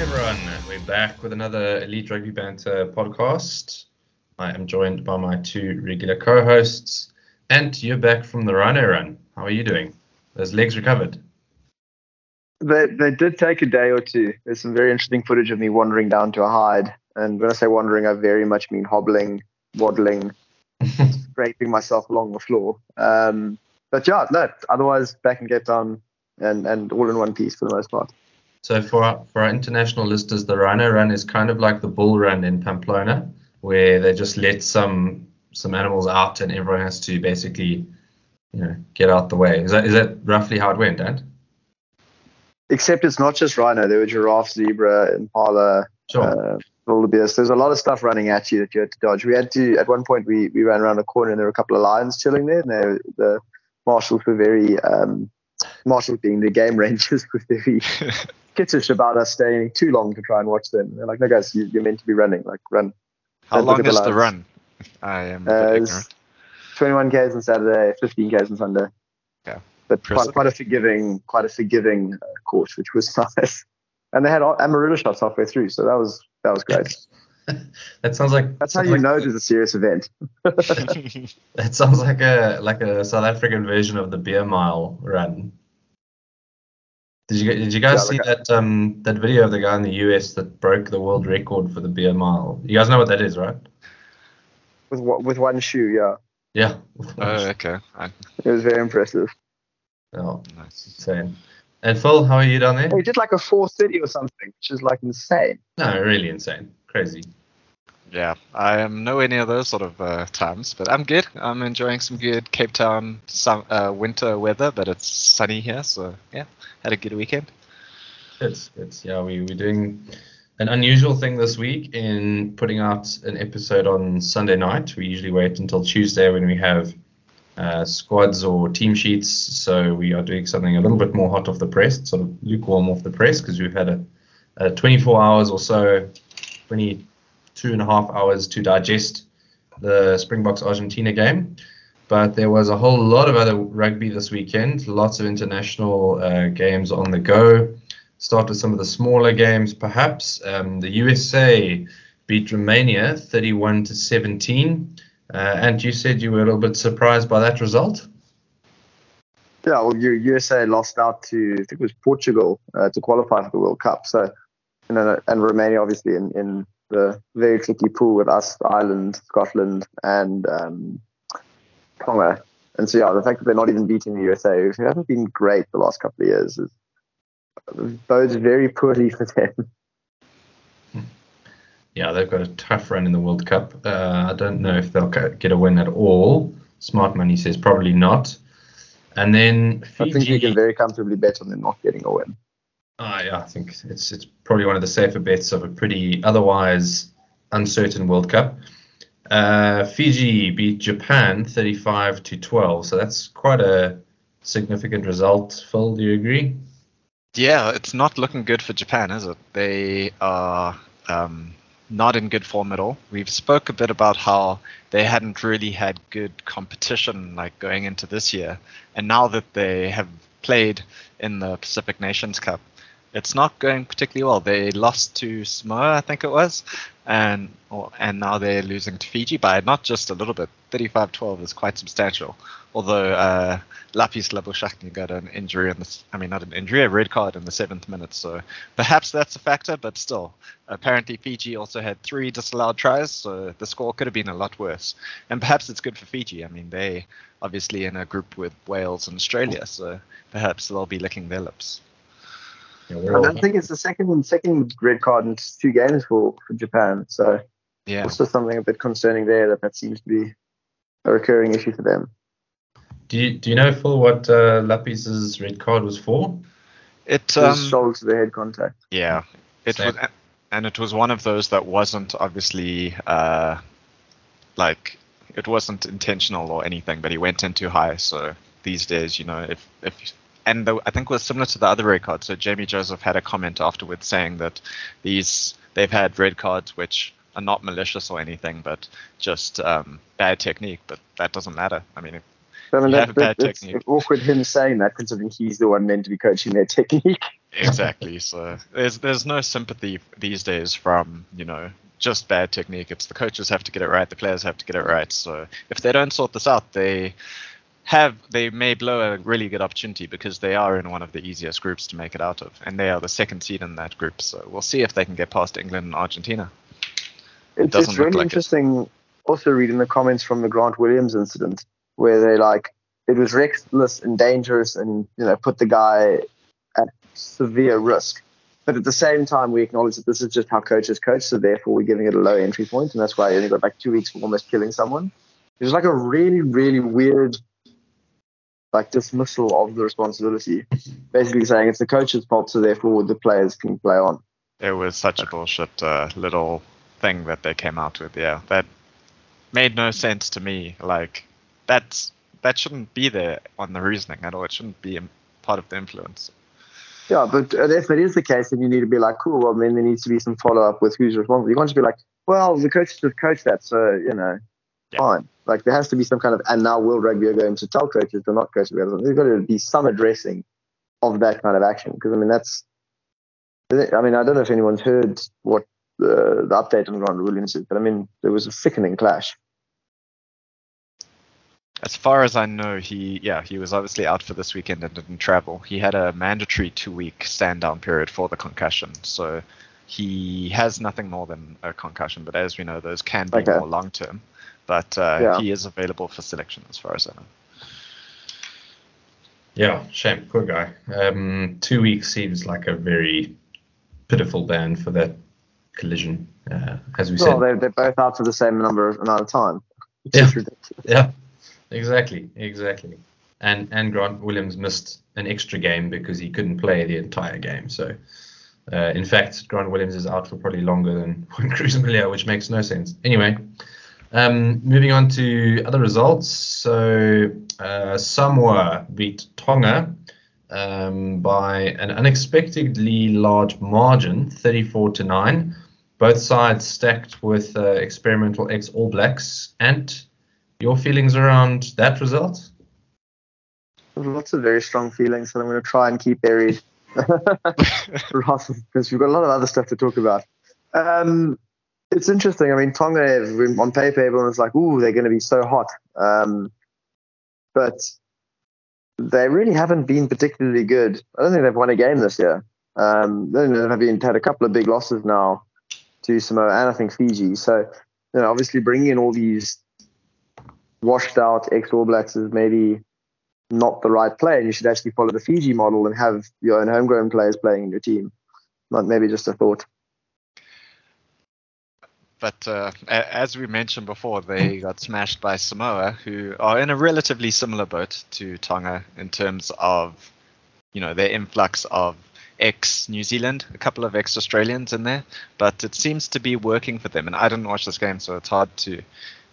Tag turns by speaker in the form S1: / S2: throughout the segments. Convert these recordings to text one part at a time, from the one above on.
S1: everyone. We're back with another Elite Rugby Banter podcast. I am joined by my two regular co hosts, and you're back from the Rhino Run. How are you doing? Those legs recovered?
S2: They, they did take a day or two. There's some very interesting footage of me wandering down to a hide. And when I say wandering, I very much mean hobbling, waddling, scraping myself along the floor. Um, but yeah, no, otherwise back in Cape Town and, and all in one piece for the most part.
S1: So for our, for our international listeners, the Rhino Run is kind of like the Bull Run in Pamplona, where they just let some some animals out and everyone has to basically, you know, get out the way. Is that is that roughly how it went, Dan?
S2: Except it's not just rhino. There were giraffes, zebra, impala,
S1: Sure.
S2: uh, wildebeest. There's a lot of stuff running at you that you had to dodge. We had to, at one point, we, we ran around a corner and there were a couple of lions chilling there. And they, the marshals were very, um, marshals being the game rangers, were very skittish about us staying too long to try and watch them. They're like, no, guys, you, you're meant to be running. Like, run.
S3: How
S2: Don't
S3: long
S2: at the
S3: is the run? I am
S2: Uh,
S3: bit
S2: it's
S3: ignorant.
S2: 21 Ks on Saturday, 15 Ks on Sunday.
S3: Yeah.
S2: But quite, quite a forgiving, quite a forgiving uh, course, which was nice. And they had Amarula shots halfway through, so that was that was great.
S1: that sounds like
S2: That's how you
S1: like,
S2: know it was a serious event.
S1: That sounds like a like a South African version of the beer mile run. Did you did you guys
S2: Yeah,
S1: see
S2: like
S1: that um that video of the guy in the US that broke the world record for the beer mile? You guys know what that is, right?
S2: with one- with one shoe. Yeah,
S1: Yeah.
S3: oh, okay. I,
S2: it was very impressive.
S1: Oh,
S3: nice.
S1: insane. And Phil, how are you down there?
S2: He did like a 430 or something, which is like insane.
S1: No, really insane, crazy.
S3: Yeah, I am nowhere near those sort of uh, times, but I'm good. I'm enjoying some good Cape Town sum, uh, winter weather, but it's sunny here, so yeah, had a good weekend.
S1: It's it's yeah, we we're doing an unusual thing this week in putting out an episode on Sunday night. We usually wait until Tuesday when we have uh, squads or team sheets. So we are doing something a little bit more hot off the press, sort of lukewarm off the press, because we've had a, a 24 hours or so, 22 and a half hours to digest the Springboks Argentina game. But there was a whole lot of other rugby this weekend, lots of international uh, games on the go start with some of the smaller games, perhaps. Um, the USA beat Romania 31 to 17. Uh, and you said you were a little bit surprised by that result.
S2: Yeah, well, USA lost out to I think it was Portugal uh, to qualify for the World Cup. So, you know, and Romania obviously in, in the very tricky pool with us, Ireland, Scotland, and um, Tonga. And so, yeah, the fact that they're not even beating the USA, who haven't been great the last couple of years, is bodes very poorly for them.
S1: Yeah, they've got a tough run in the World Cup. Uh, I don't know if they'll get a win at all. Smart Money says probably not. And then
S2: I think you
S1: Fiji.
S2: can very comfortably bet on them not getting a win.
S1: Ah, yeah, I think it's it's probably one of the safer bets of a pretty otherwise uncertain World Cup. Uh, Fiji beat Japan 35 to 12, so that's quite a significant result. Phil, do you agree?
S3: Yeah, it's not looking good for Japan, is it? They are um, not in good form at all. We've spoke a bit about how they hadn't really had good competition like going into this year, and now that they have played in the Pacific Nations Cup, it's not going particularly well. They lost to Samoa, I think it was, and or, and now they're losing to Fiji by not just a little bit. 35-12 is quite substantial. Although uh, Lappies Labuschagne got an injury in the, I mean not an injury, a red card in the seventh minute. So perhaps that's a factor, but still, apparently Fiji also had three disallowed tries, so the score could have been a lot worse. And perhaps it's good for Fiji. I mean they obviously in a group with Wales and Australia, so perhaps they'll be licking their lips.
S1: Yeah, we're
S2: I don't think it's the second second red card in two games for, for Japan. So
S3: Yeah.
S2: also something a bit concerning there that that seems to be a recurring issue for them.
S1: do you do you know Phil what uh, Lappies's red card was for?
S3: It
S2: His
S3: um,
S2: shoulder to the head contact.
S3: Yeah, it
S1: Same.
S3: was, and it was one of those that wasn't obviously uh, like it wasn't intentional or anything, but he went in too high. So these days, you know, if if and the, I think it was similar to the other red card. So Jamie Joseph had a comment afterwards saying that these they've had red cards which are not malicious or anything, but just um, bad technique. But that doesn't matter. I mean, if,
S2: I mean,
S3: You
S2: that,
S3: have a bad
S2: that- it's
S3: technique.
S2: awkward him saying that considering he's the one meant to be coaching their technique.
S3: exactly. So there's there's no sympathy these days from you know just bad technique. It's the coaches have to get it right, the players have to get it right. So if they don't sort this out, they have they may blow a really good opportunity because they are in one of the easiest groups to make it out of, and they are the second seed in that group. So we'll see if they can get past England and Argentina.
S2: It it's, it's really like interesting. It. Also, reading the comments from the Grant Williams incident, where they like it was reckless and dangerous, and you know put the guy at severe risk. But at the same time, we acknowledge that this is just how coaches coach, so therefore we're giving it a low entry point, and that's why I only got like two weeks for almost killing someone. It was like a really, really weird like dismissal of the responsibility, basically saying it's the coach's fault, so therefore the players can play on.
S3: It was such a bullshit uh, little thing that they came out with. Yeah, that made no sense to me. Like that's that shouldn't be there on the reasoning at all. It shouldn't be a part of the influence.
S2: Yeah, but if it is the case, then you need to be like, cool. Well, then there needs to be some follow up with who's responsible. You can't just be like, well, the coach just coached that, so you know, yeah. fine. Like there has to be some kind of, and now World Rugby are going to tell coaches to not coach together. There's got to be some addressing of that kind of action because I mean that's, I mean I don't know if anyone's heard what the, the update on Grant Williams is, but I mean there was a sickening clash.
S3: As far as I know, he yeah he was obviously out for this weekend and didn't travel. He had a mandatory two week stand down period for the concussion, so he has nothing more than a concussion. But as we know, those can be okay. more long term but uh, yeah. he is available for selection as far as I know.
S1: Yeah, shame, poor guy. Um, two weeks seems like a very pitiful ban for that collision, uh, as we well,
S2: said. Well, they're, they're both out for the same number of amount of time.
S1: yeah. yeah, exactly, exactly. And and Grant Williams missed an extra game because he couldn't play the entire game. So, uh, in fact, Grant Williams is out for probably longer than Juan Cruz Mallía, which makes no sense. Anyway, um, moving on to other results. So uh, Samoa beat Tonga um, by an unexpectedly large margin, 34 to 9. Both sides stacked with uh, experimental ex All Blacks. And your feelings around that result?
S2: Lots of very strong feelings that I'm going to try and keep buried. because we've got a lot of other stuff to talk about. Um, it's interesting. I mean, Tonga on paper, everyone's like, "Ooh, they're going to be so hot," um, but they really haven't been particularly good. I don't think they've won a game this year. Um, they've been, had a couple of big losses now to Samoa and I think Fiji. So, you know, obviously bringing in all these washed out ex All Blacks is maybe not the right play, and you should actually follow the Fiji model and have your own homegrown players playing in your team. Not maybe just a thought.
S3: But uh, as we mentioned before, they got smashed by Samoa, who are in a relatively similar boat to Tonga in terms of, you know, their influx of ex New Zealand, a couple of ex Australians in there. But it seems to be working for them. And I didn't watch this game, so it's hard to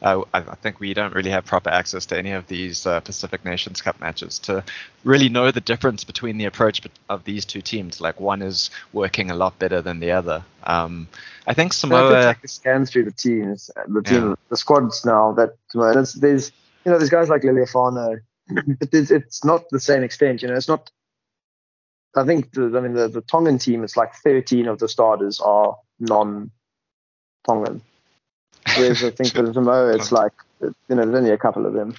S3: uh, I, I, think we don't really have proper access to any of these uh, Pacific Nations Cup matches to really know the difference between the approach of these two teams. Like one is working a lot better than the other. Um, I think Samoa.
S2: I scan through the teams, uh, the team, yeah. the squads now. That there's, there's you know there's guys like Lealiifano, but it's not the same extent. You know, it's not. I think the, I mean the, the Tongan team. It's like 13 of the starters are non-Tongan. Whereas I think with Samoa, it's like you know, there's only a couple of them.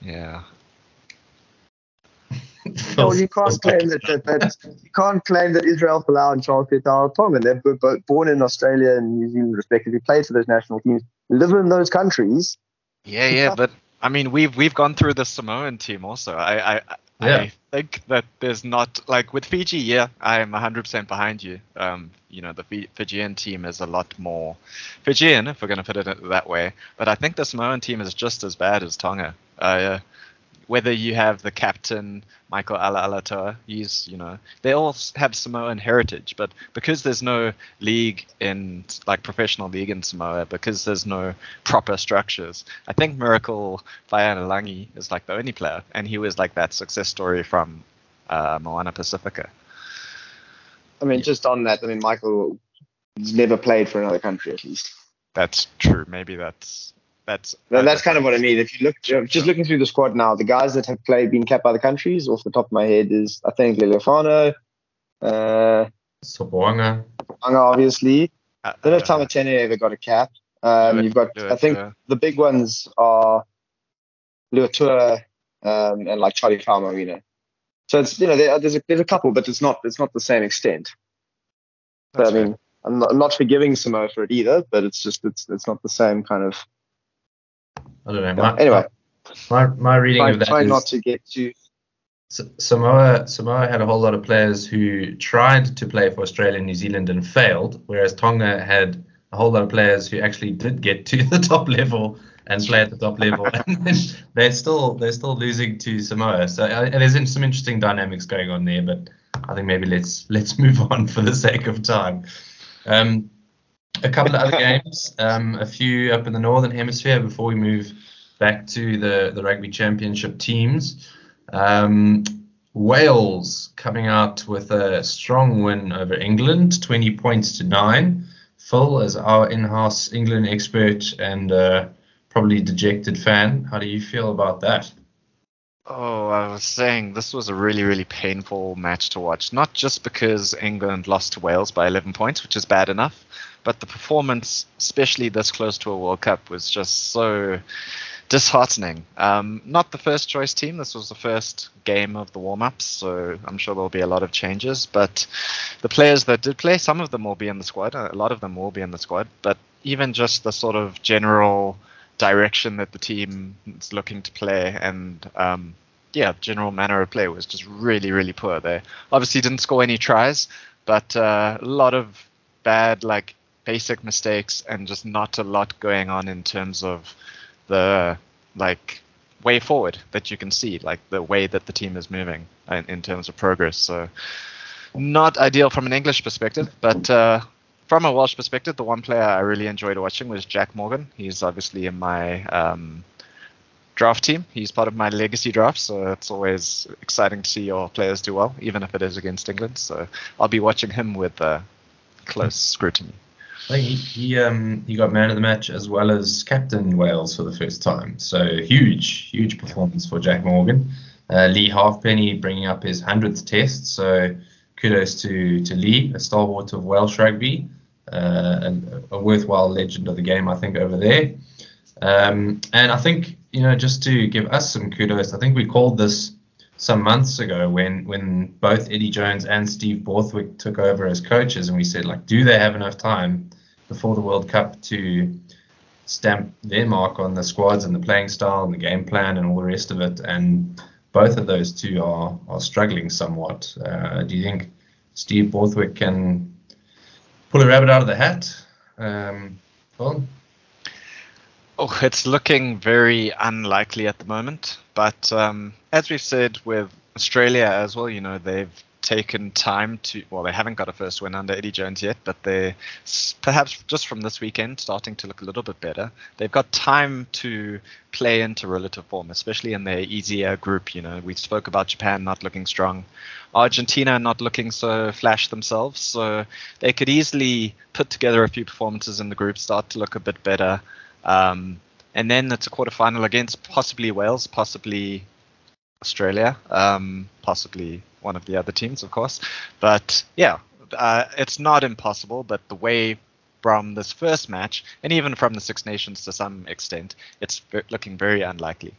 S3: Yeah.
S2: no, you can't claim that, that, that, you can't claim that Israel Folau and Charles Piutau are Tongan. They're both born in Australia and New Zealand, respectively, played for those national teams, live in those countries.
S3: Yeah, yeah, but I mean, we've we've gone through the Samoan team also. I I, yeah. I think that there's not like with Fiji. Yeah, I'm 100% behind you. Um, you know, the Fijian team is a lot more Fijian, if we're going to put it that way. But I think the Samoan team is just as bad as Tonga. Uh, whether you have the captain Michael Alaalatoa, he's you know they all have Samoan heritage, but because there's no league in like professional league in Samoa, because there's no proper structures, I think Miracle Faiilagi is like the only player, and he was like that success story from uh, Moana Pacifica.
S2: I mean, just on that, I mean Michael never played for another country at least.
S3: That's true. Maybe that's that's
S2: that's kind of what I mean. If you look, just looking through the squad now, the guys that have played, been kept by the countries, off the top of my head, is I think Lealiifano, Uh,
S1: Sopoaga.
S2: obviously.
S3: Uh,
S2: I don't know if Tamatene ever got a cap. Um,
S3: Lua-
S2: you've got,
S3: Lua
S2: I think
S3: Tua.
S2: the big ones are Luatua um, and like Charlie Marino. So it's you know there, there's a there's a couple, but it's not it's not the same extent. But
S3: That's
S2: I mean, I'm not, I'm not forgiving Samoa for it either, but it's just it's it's not the same kind of.
S1: I don't know. My,
S2: anyway,
S1: my my reading
S2: try,
S1: of that
S2: try
S1: is
S2: not to get too.
S1: Samoa Samoa had a whole lot of players who tried to play for Australia and New Zealand and failed, whereas Tonga had a whole lot of players who actually did get to the top level and play at the top level, and they're still they're still losing to Samoa. So uh, there's some interesting dynamics going on there, but I think maybe let's let's move on for the sake of time. Um, a couple of other games, um, a few up in the northern hemisphere before we move back to the the rugby championship teams. Um, Wales coming out with a strong win over England, 20 points to nine. Phil, as our in-house England expert and uh, probably dejected fan, how do you feel about that?
S3: Oh, I was saying this was a really, really painful match to watch. Not just because England lost to Wales by 11 points, which is bad enough, but the performance, especially this close to a World Cup, was just so disheartening. Um, not the first choice team. This was the first game of the warm ups, so I'm sure there'll be a lot of changes. But the players that did play, some of them will be in the squad. A lot of them will be in the squad. But even just the sort of general direction that the team is looking to play and um, yeah, general manner of play was just really, really poor. They obviously didn't score any tries, but uh, a lot of bad, like basic mistakes, and just not a lot going on in terms of the like way forward that you can see, like the way that the team is moving in, in terms of progress. So not ideal from an English perspective, but uh, from a Welsh perspective, the one player I really enjoyed watching was Jac Morgan. He's obviously in my um, draft team. He's part of my legacy draft, so it's always exciting to see your players do well, even if it is against England. So I'll be watching him with uh, close scrutiny.
S1: He, he um he got man of the match as well as captain Wales for the first time. So huge, huge performance for Jac Morgan. Uh, Leigh Halfpenny bringing up his hundredth test. So kudos to to Leigh, a stalwart of Welsh rugby, uh, and a worthwhile legend of the game, I think, over there. Um, and I think you know just to give us some kudos, I think we called this some months ago when when both Eddie Jones and Steve Borthwick took over as coaches, and we said like, do they have enough time before the World Cup to stamp their mark on the squads and the playing style and the game plan and all the rest of it? And both of those two are are struggling somewhat. Uh, do you think Steve Borthwick can pull a rabbit out of the hat? Um, Phil?
S3: Oh, it's looking very unlikely at the moment. But um, as we've said with Australia as well, you know, they've taken time to, well, they haven't got a first win under Eddie Jones yet, but they're perhaps just from this weekend starting to look a little bit better. They've got time to play into relative form, especially in their easier group. You know, we spoke about Japan not looking strong, Argentina not looking so flash themselves. So they could easily put together a few performances in the group, start to look a bit better. Um, and then it's a quarterfinal against possibly Wales, possibly Australia, um, possibly one of the other teams, of course. But yeah, uh, it's not impossible. But the way from this first match, and even from the Six Nations to some extent, it's ve- looking very unlikely.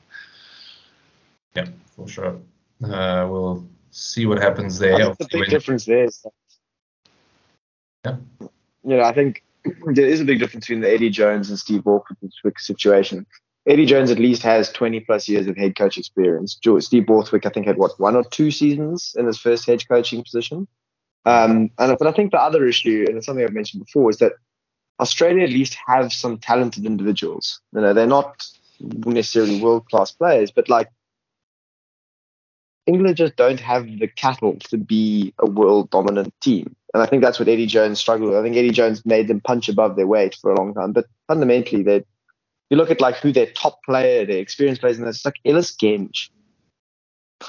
S1: Yeah, for sure. Uh, we'll see what happens there.
S2: I think the big
S1: when-
S2: difference there is that,
S1: Yeah.
S2: you know, I think there is a big difference between the Eddie Jones and Steve Borthwick situation. Eddie Jones at least has 20 plus years of head coach experience. Steve Borthwick, I think, had what one or two seasons in his first head coaching position. Um, and but I think the other issue, and it's something I've mentioned before, is that Australia at least have some talented individuals. You know, they're not necessarily world class players, but like England just don't have the cattle to be a world dominant team. And I think that's what Eddie Jones struggled with. I think Eddie Jones made them punch above their weight for a long time. But fundamentally, they you look at like who their top player, their experienced players, and it's like Ellis Genge.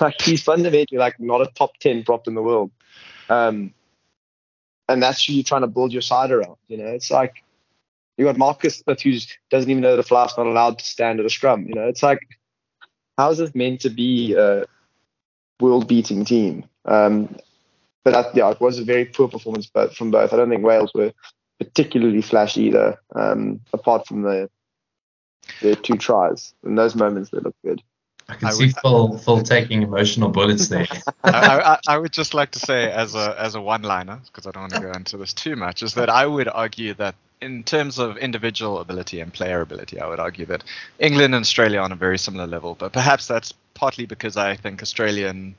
S2: Like he's fundamentally like not a top ten prop in the world. Um, and that's who you're trying to build your side around. You know, it's like you got Marcus Smith who doesn't even know a flask's not allowed to stand at a scrum. You know, it's like how is this meant to be a world beating team? Um, but that, yeah, it was a very poor performance from both. I don't think Wales were particularly flashy either, um, apart from the the two tries. In those moments, they look good.
S1: I can I see would, Phil, Phil taking emotional bullets there.
S3: I, I, I, would just like to say, as a as a one-liner, because I don't want to go into this too much, is that I would argue that in terms of individual ability and player ability, I would argue that England and Australia are on a very similar level. But perhaps that's partly because I think Australian,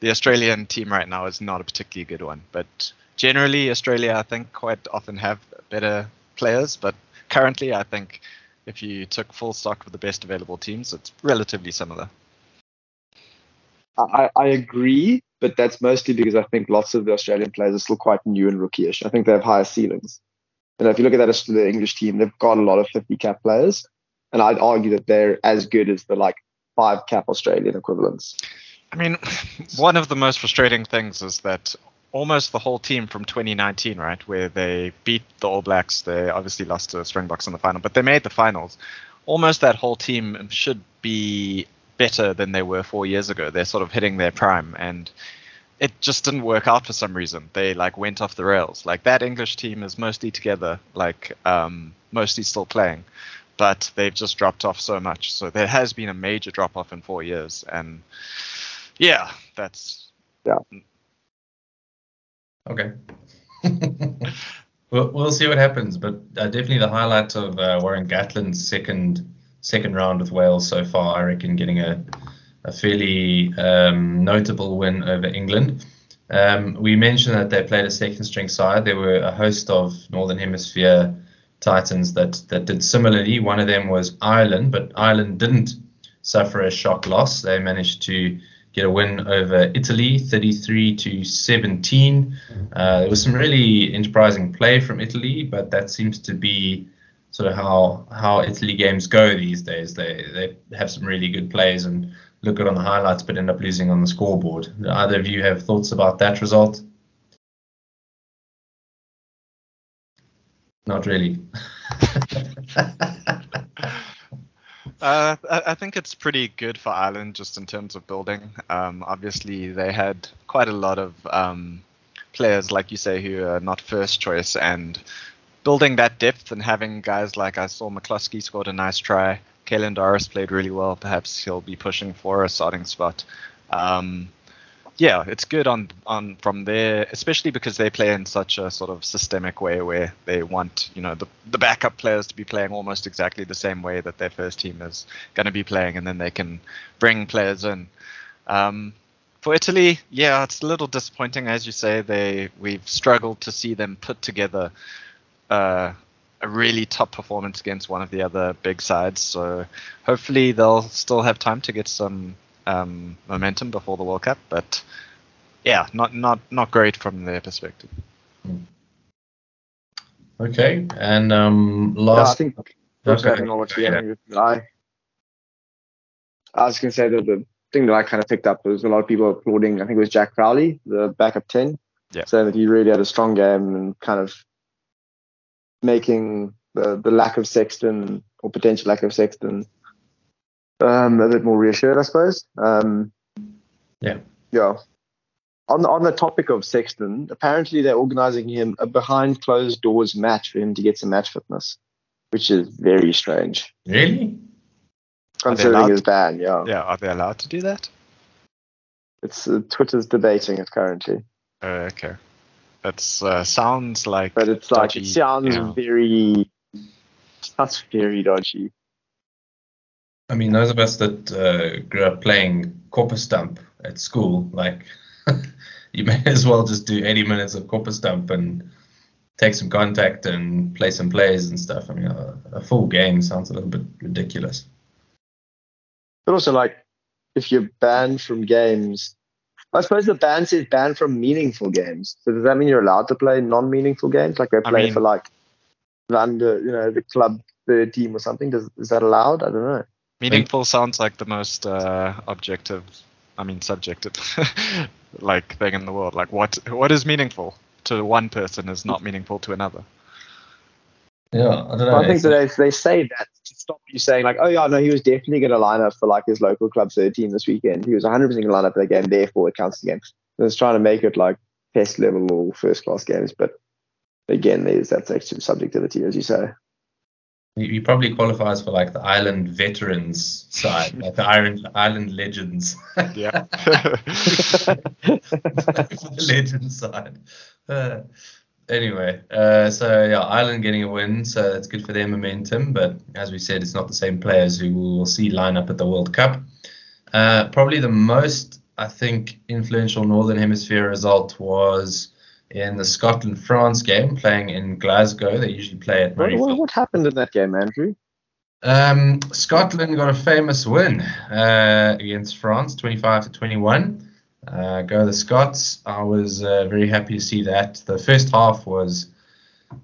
S3: the Australian team right now is not a particularly good one. But generally, Australia, I think, quite often have better players. But currently, I think if you took full stock of the best available teams, it's relatively similar.
S2: I, I agree, but that's mostly because I think lots of the Australian players are still quite new and rookyish. I think they have higher ceilings. And if you look at that as the English team, they've got a lot of 50 cap players. And I'd argue that they're as good as the like five cap Australian equivalents.
S3: I mean, one of the most frustrating things is that almost the whole team from 2019, right, where they beat the All Blacks. They obviously lost to Springboks in the final, but they made the finals. Almost that whole team should be better than they were four years ago. They're sort of hitting their prime, and it just didn't work out for some reason. They like went off the rails. Like that English team is mostly together, like um, mostly still playing, but they've just dropped off so much. So there has been a major drop off in four years, and yeah, that's
S2: yeah
S1: Okay. we'll, we'll see what happens, but uh, definitely the highlight of uh, Warren Gatland's second second round with Wales so far, I reckon, getting a a fairly um, notable win over England. Um, we mentioned that they played a second string side. There were a host of Northern Hemisphere Titans that, that did similarly. One of them was Ireland, but Ireland didn't suffer a shock loss. They managed to get a win over Italy, 33 to 17. Uh, there was some really enterprising play from Italy, but that seems to be sort of how how Italy games go these days. They they have some really good plays and look good on the highlights, but end up losing on the scoreboard. Do either of you have thoughts about that result? Not really.
S3: Uh, I think it's pretty good for Ireland just in terms of building. Um, obviously, they had quite a lot of um, players, like you say, who are not first choice, and building that depth and having guys like I saw McCloskey scored a nice try. Caelan Doris played really well. Perhaps he'll be pushing for a starting spot. Um, yeah, it's good on on from there, especially because they play in such a sort of systemic way where they want you know the the backup players to be playing almost exactly the same way that their first team is going to be playing, and then they can bring players in. Um, for Italy, yeah, it's a little disappointing, as you say. They we've struggled to see them put together uh, a really top performance against one of the other big sides. So hopefully they'll still have time to get some um, momentum before the World Cup, but yeah, not not not great from their perspective.
S1: Okay, and um, last.
S2: Yeah, I think okay. yeah. I, I was going to say that the thing that I kind of picked up was a lot of people applauding. I think it was Jack Crowley, the backup ten,
S3: yeah.
S2: saying that he really had a strong game and kind of making the the lack of Sexton or potential lack of Sexton um, a bit more reassured, I suppose. Um,
S1: yeah.
S2: Yeah. On the, on the topic of Sexton, apparently they're organising him a behind closed doors match for him to get some match fitness, which is very strange.
S1: Really?
S2: Considering his ban, yeah.
S3: Yeah, are they allowed to do that?
S2: It's uh, Twitter's debating it currently.
S3: Uh, okay. That uh, sounds like.
S2: But it's dodgy, like it sounds yeah. very. That's very dodgy.
S1: I mean, those of us that uh, grew up playing Copper Stump at school, like, you may as well just do 80 minutes of Copper Stump and take some contact and play some plays and stuff. I mean, a, a full game sounds a little bit ridiculous.
S2: But also, like, if you're banned from games, I suppose the ban says banned from meaningful games. So does that mean you're allowed to play non-meaningful games, like they play I mean, for like the under, you know, the club third team or something? Does is that allowed? I don't know.
S3: Meaningful sounds like the most uh, objective, I mean subjective, like thing in the world. Like what what is meaningful to one person is not meaningful to another.
S1: Yeah, I don't know. Well,
S2: I think that they, they say that to stop you saying like, oh yeah, no, he was definitely going to line up for like his local club third team this weekend. He was 100% going to line up for the game, therefore it counts the game. So it's trying to make it like test level or first class games. But again, there's that extra subjectivity, as you say.
S1: He probably qualifies for like the Ireland veterans side, like the Ireland Ireland legends.
S3: Yeah.
S1: the legends side. Uh, anyway, uh, so yeah, Ireland getting a win, so that's good for their momentum. But as we said, it's not the same players who we'll see line up at the World Cup. Uh, probably the most, I think, influential Northern Hemisphere result was in the Scotland France game, playing in Glasgow. They usually play at
S2: what, what, what, happened in that game, Andrew?
S1: Um, Scotland got a famous win uh, against France, 25 to 21. Uh, go the Scots. I was uh, very happy to see that. The first half was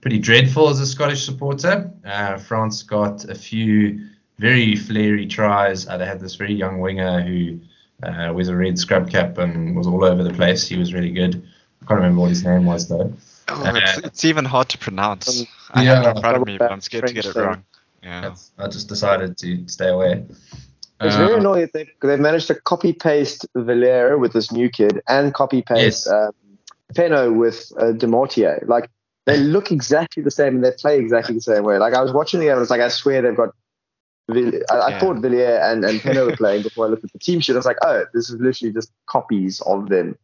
S1: pretty dreadful as a Scottish supporter. Uh, France got a few very flary tries. Uh, they had this very young winger who uh, wears a red scrub cap and was all over the place. He was really good. I can't remember what his name was though.
S3: Oh, it's, it's, even hard to pronounce. Um, I yeah, have it in front of me, but I'm scared to get it wrong. Yeah.
S1: I just decided to stay away.
S2: It's very uh, annoying. They, they've managed to copy paste Villiers with this new kid and copy paste yes. um, Penaud with uh, Demartier. Like, they look exactly the same and they play exactly the same way. Like, I was watching the game and it's like, I swear they've got. Vill- I, I thought Villiers and, and Penaud were playing before I looked at the team sheet. I was like, oh, this is literally just copies of them.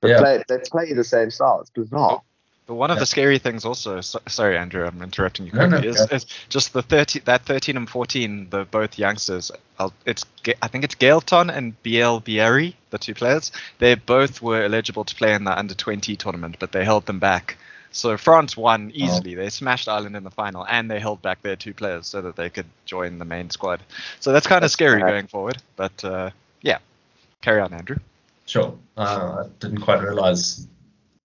S2: They, yeah. play, they play the same style. It's bizarre.
S3: But one of yeah. the scary things also, so, sorry Andrew, I'm interrupting you quickly, no, no, is, is, just the 30, that 13 and 14, the both youngsters. I'll, it's I think it's Gailleton and Bielle-Biarrey, the two players. They both were eligible to play in the under 20 tournament, but they held them back. So France won oh. easily. Oh. They smashed Ireland in the final, and they held back their two players so that they could join the main squad. So that's kind of scary going forward. But uh, yeah, carry on, Andrew.
S1: Sure. Uh, I didn't quite realize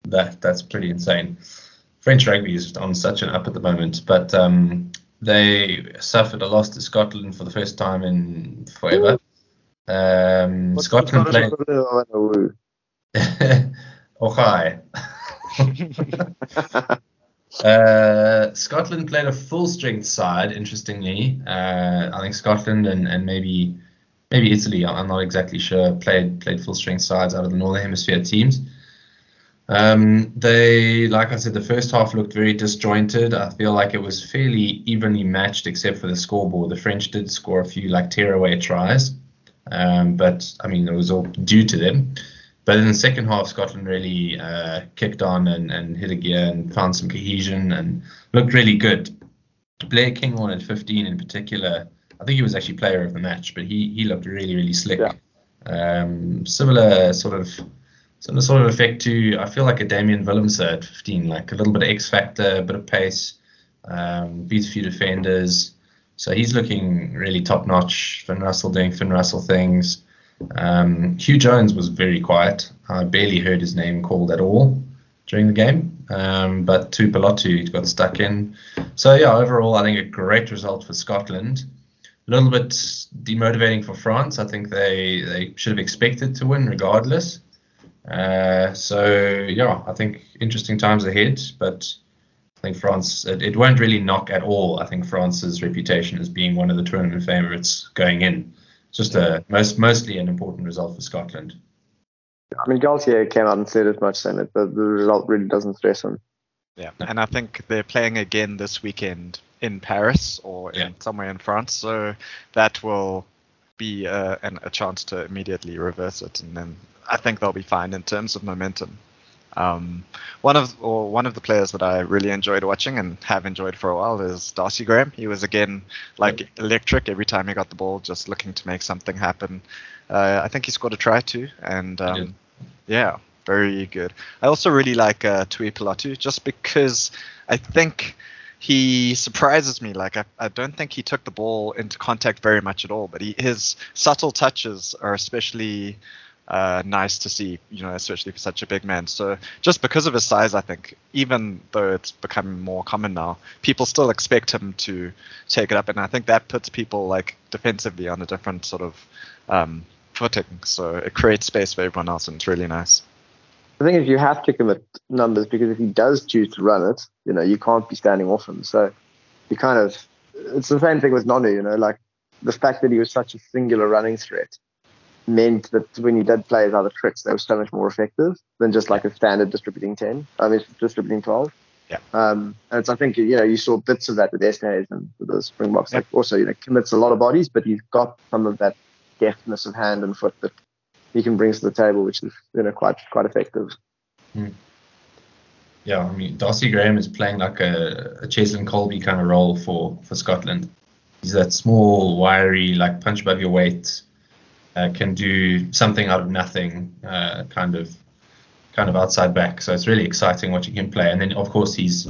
S1: that that's pretty insane. French rugby is on such an up at the moment, but um, they suffered a loss to Scotland for the first time in forever. Um, Scotland played. oh hi. uh, Scotland played a full strength side. Interestingly, uh, I think Scotland and, and maybe maybe Italy. I'm not exactly sure. Played played full strength sides out of the Northern Hemisphere teams. Um, they, like I said, the first half looked very disjointed. I feel like it was fairly evenly matched, except for the scoreboard. The French did score a few like tearaway tries, um, but I mean it was all due to them. But in the second half, Scotland really uh, kicked on and, and hit a gear and found some cohesion and looked really good. Blair Kinghorn at 15 in particular, I think he was actually player of the match, but he he looked really really slick. Yeah. Um, similar sort of the sort of effect to I feel like a Damien Willemse at 15, like a little bit of X factor, a bit of pace, um, beats a few defenders. So he's looking really top notch. Finn Russell doing Finn Russell things. Um, Huw Jones was very quiet. I barely heard his name called at all during the game. Um, but Tuipulotu got stuck in. So yeah, overall I think a great result for Scotland. A little bit demotivating for France. I think they, they should have expected to win regardless. Uh, so yeah, I think interesting times ahead, but I think France it, it, won't really knock at all. I think France's reputation as being one of the tournament favourites going in. Just a most mostly an important result for Scotland.
S2: I mean, Galthié came out and said as much, saying that the, the result really doesn't stress him.
S3: Yeah, and I think they're playing again this weekend in Paris or in, yeah. somewhere in France, so that will be uh, an, a chance to immediately reverse it, and then I think they'll be fine in terms of momentum. Um, one of or one of the players that I really enjoyed watching and have enjoyed for a while is Darcy Graham. He was again like electric every time he got the ball, just looking to make something happen. Uh, I think he scored a try too, and um, yeah, very good. I also really like uh, Tuipulotu just because I think he surprises me. Like I, I don't think he took the ball into contact very much at all, but he, his subtle touches are especially uh, nice to see, you know, especially for such a big man. So just because of his size, I think, even though it's becoming more common now, people still expect him to take it up, and I think that puts people like defensively on a different sort of um, footing. So it creates space for everyone else, and it's really nice.
S2: I think if you have to commit numbers, because if he does choose to run it, you know, you can't be standing off him. So you kind of, it's the same thing with Nonu, you know, like the fact that he was such a singular running threat meant that when you did play his other tricks, they were so much more effective than just like a standard distributing 10. I mean, distributing 12.
S3: Yeah.
S2: Um, and it's, I think, you know, you saw bits of that with SNAs and with the Springboks. Like also, you know, commits a lot of bodies, but he's got some of that deftness of hand and foot that he can bring to the table, which is, you know, quite, quite effective.
S1: Hmm. Yeah, I mean, Darcy Graham is playing like a, a Cheslin Kolbe kind of role for, for Scotland. He's that small, wiry, like punch above your weight, uh, can do something out of nothing, uh, kind of kind of outside back. So it's really exciting he can play. And then of course he's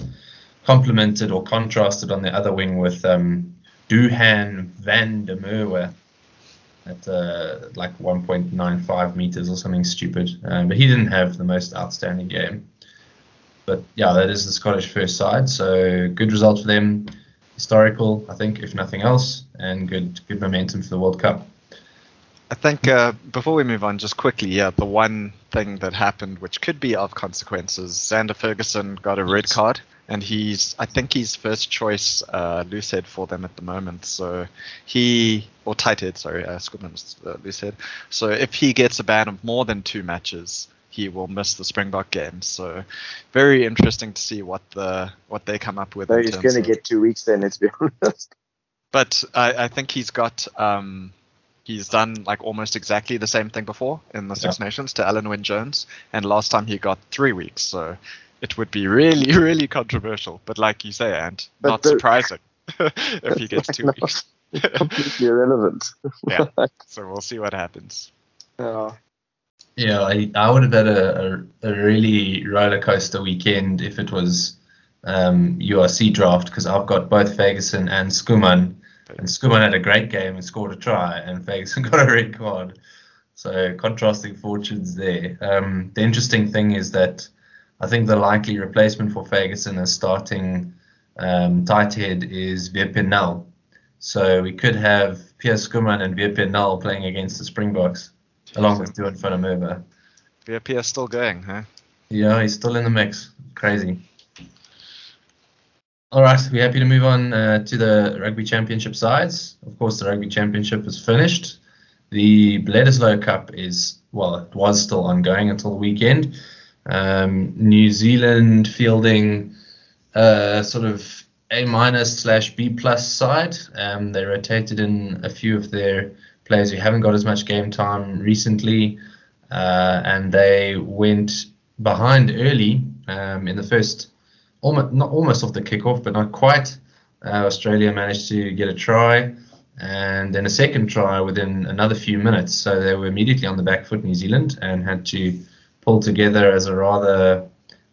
S1: complemented or contrasted on the other wing with um, Duhan van der Merwe at uh, like 1.95 meters or something stupid. Um, but he didn't have the most outstanding game. But yeah, that is the Scottish first side. So good result for them. Historical, I think, if nothing else, and good good momentum for the World Cup.
S3: I think uh, before we move on, just quickly, yeah, the one thing that happened, which could be of consequences, Zander Fagerson got a red card, and he's, I think he's first choice uh, loosehead for them at the moment. So he, or tight head, sorry, uh, Schoeman's uh, loosehead. So if he gets a ban of more than two matches, he will miss the Springbok game. So very interesting to see what the what they come up with.
S2: So he's going to get two weeks then. Let's be honest.
S3: But I, I think he's got. Um, he's done like almost exactly the same thing before in the Six yeah. Nations to Alun Wyn Jones, and last time he got three weeks. So it would be really, really controversial. But like you say, and but not the, surprising if he gets two weeks.
S2: completely irrelevant.
S3: yeah. So we'll see what happens.
S2: Yeah.
S1: Yeah, I, I would have had a, a, a really roller coaster weekend if it was um, URC draft because I've got both Fagerson and Schoeman and Schoeman had a great game and scored a try, and Fagerson got a red card. So contrasting fortunes there. Um, the interesting thing is that I think the likely replacement for Fagerson as starting um, tight head is Veer So we could have Pierre Schoeman and Veer playing against the Springboks, along with der Merwe.
S3: Veer still going, huh?
S1: Yeah, he's still in the mix. Crazy. All right, we're happy to move on uh, to the Rugby Championship sides. Of course, the Rugby Championship is finished. The Bledisloe Cup is, well, it was still ongoing until the weekend. Um, New Zealand fielding uh, sort of A minus slash B plus side. Um, they rotated in a few of their players who haven't got as much game time recently, uh, and they went behind early um, in the first almost not almost off the kickoff, but not quite. Uh, Australia managed to get a try and then a second try within another few minutes. So they were immediately on the back foot, New Zealand, and had to pull together as a rather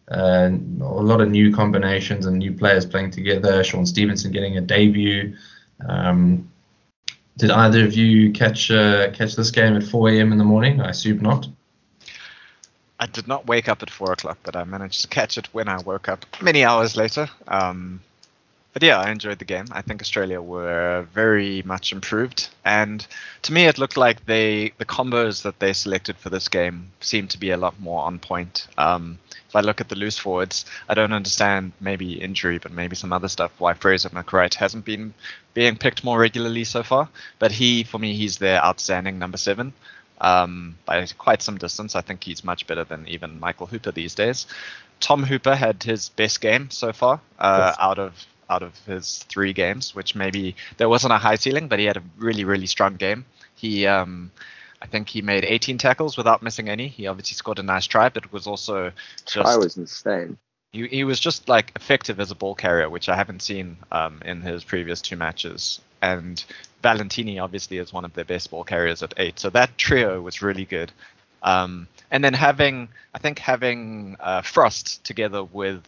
S1: uh, a lot of new combinations and new players playing together. Shaun Stevenson getting a debut. Um, did either of you catch uh, catch this game at 4 a.m. in the morning? I assume not.
S3: I did not wake up at four o'clock, but I managed to catch it when I woke up many hours later. Um, but yeah, I enjoyed the game. I think Australia were very much improved, and to me, it looked like they the combos that they selected for this game seemed to be a lot more on point. Um, if I look at the loose forwards, I don't understand maybe injury, but maybe some other stuff why Fraser McReight hasn't been being picked more regularly so far. But he, for me, he's their outstanding number seven um, by quite some distance. I think he's much better than even Michael Hooper these days. Tom Hooper had his best game so far uh, out of out of his three games, which maybe there wasn't a high ceiling, but he had a really really strong game. He um, I think he made 18 tackles without missing any. He obviously scored a nice try, but it was also just.
S2: I was insane.
S3: He, he was just like effective as a ball carrier, which I haven't seen um, in his previous two matches. And Valetini obviously is one of their best ball carriers at eight. So that trio was really good. Um, and then having, I think having uh, Frost together with,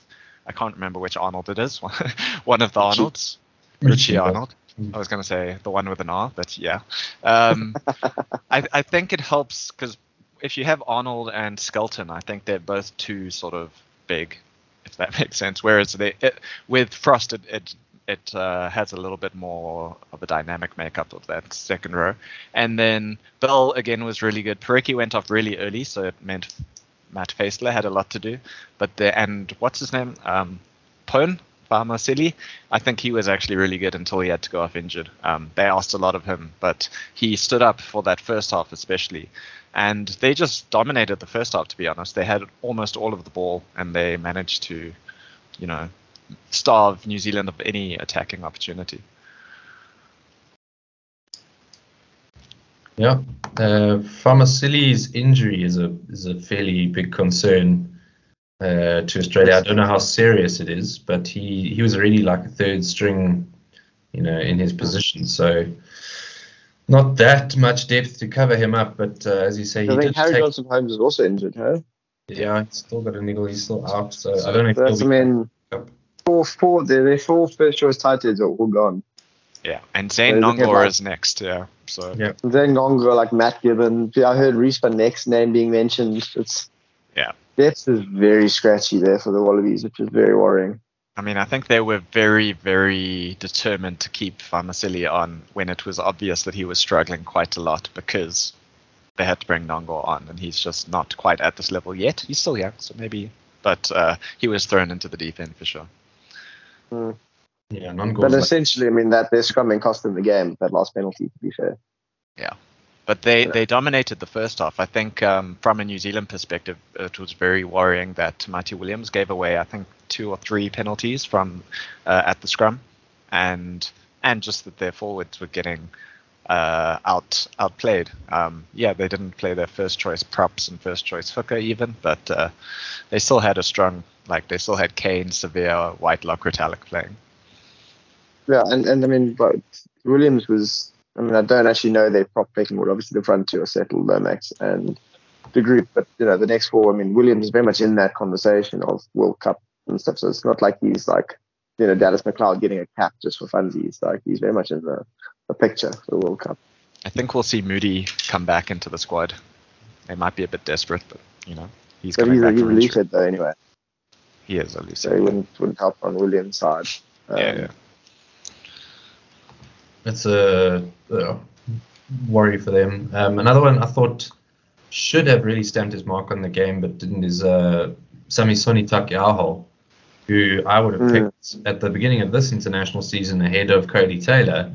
S3: I can't remember which Arnold it is, one of the Arnolds, Richie Arnold. I was going to say the one with an R, but yeah. Um, I, I think it helps because if you have Arnold and Skelton, I think they're both too sort of big, if that makes sense. Whereas they, it, with Frost, it, it it uh, has a little bit more of a dynamic makeup of that second row. And then Bell again was really good. Porecki went off really early, so it meant Matt Faessler had a lot to do. But the and what's his name? Um, Pone Fa'amausili. I think he was actually really good until he had to go off injured. Um, they asked a lot of him, but he stood up for that first half especially. And they just dominated the first half, to be honest. They had almost all of the ball, and they managed to, you know, starve New Zealand of any attacking opportunity.
S1: Yeah, uh, Fa'amausili's injury is a is a fairly big concern uh, to Australia. I don't know how serious it is, but he he was already like a third string, you know, in his position. So not that much depth to cover him up. But uh, as you say,
S2: I
S1: he
S2: think Harry
S1: take,
S2: Johnson Holmes is also injured, huh?
S1: Yeah, he's still got a niggle. He's still out. So,
S3: So
S1: I don't know if
S2: That's, I
S1: he'll be.
S2: mean,
S1: up.
S2: four, four, their, their four first choice tight ends are all gone.
S3: Yeah, and Zane
S2: They're Nonggorr
S3: is next. Yeah, so
S1: Yeah.
S2: Then Gongo, like Matt Gibbon. I heard Reese next name being mentioned. It's
S3: Yeah.
S2: Depth is very scratchy there for the Wallabies, which is very worrying.
S3: I mean, I think they were very, very determined to keep Fa'amausili on when it was obvious that he was struggling quite a lot because they had to bring Nonggorr on, and he's just not quite at this level yet. He's still young, so maybe, but uh, he was thrown into the deep end for sure.
S1: Yeah, non
S2: But
S1: goals.
S2: essentially, I mean, that their scrumming cost them the game, that last penalty, to be fair.
S3: Yeah, but they,
S2: Yeah.
S3: they dominated the first half. I think um, from a New Zealand perspective, it was very worrying that Marty Williams gave away, I think, two or three penalties from uh, at the scrum, and and just that their forwards were getting uh, out outplayed. Um, yeah, they didn't play their first choice props and first choice hooker even, but uh, they still had a strong like they still had Cane, Savea, Whitelock, Retallick playing.
S2: Yeah, and, and I mean, but Williams was, I mean, I don't actually know their prop pecking order. Obviously, the front two are settled, Lomax and de Groot, but, you know, the next four, I mean, Williams is very much in that conversation of World Cup and stuff. So it's not like he's like, you know, Dallas McLeod getting a cap just for funsies. Like, he's very much in the, the picture for the World Cup.
S3: I think we'll see Moody come back into the squad. They might be a bit desperate, but you know he's
S2: But
S3: coming
S2: he's,
S3: back
S2: he's a
S3: from
S2: loose
S3: injury.
S2: though, anyway.
S3: He is a loose
S2: So he wouldn't, wouldn't help on Williams' side. Um,
S3: Yeah, yeah.
S1: It's a uh, worry for them. Um, another one I thought should have really stamped his mark on the game, but didn't is uh, Samisoni Taukei'aho, who I would have
S2: Mm.
S1: picked at the beginning of this international season ahead of Codie Taylor.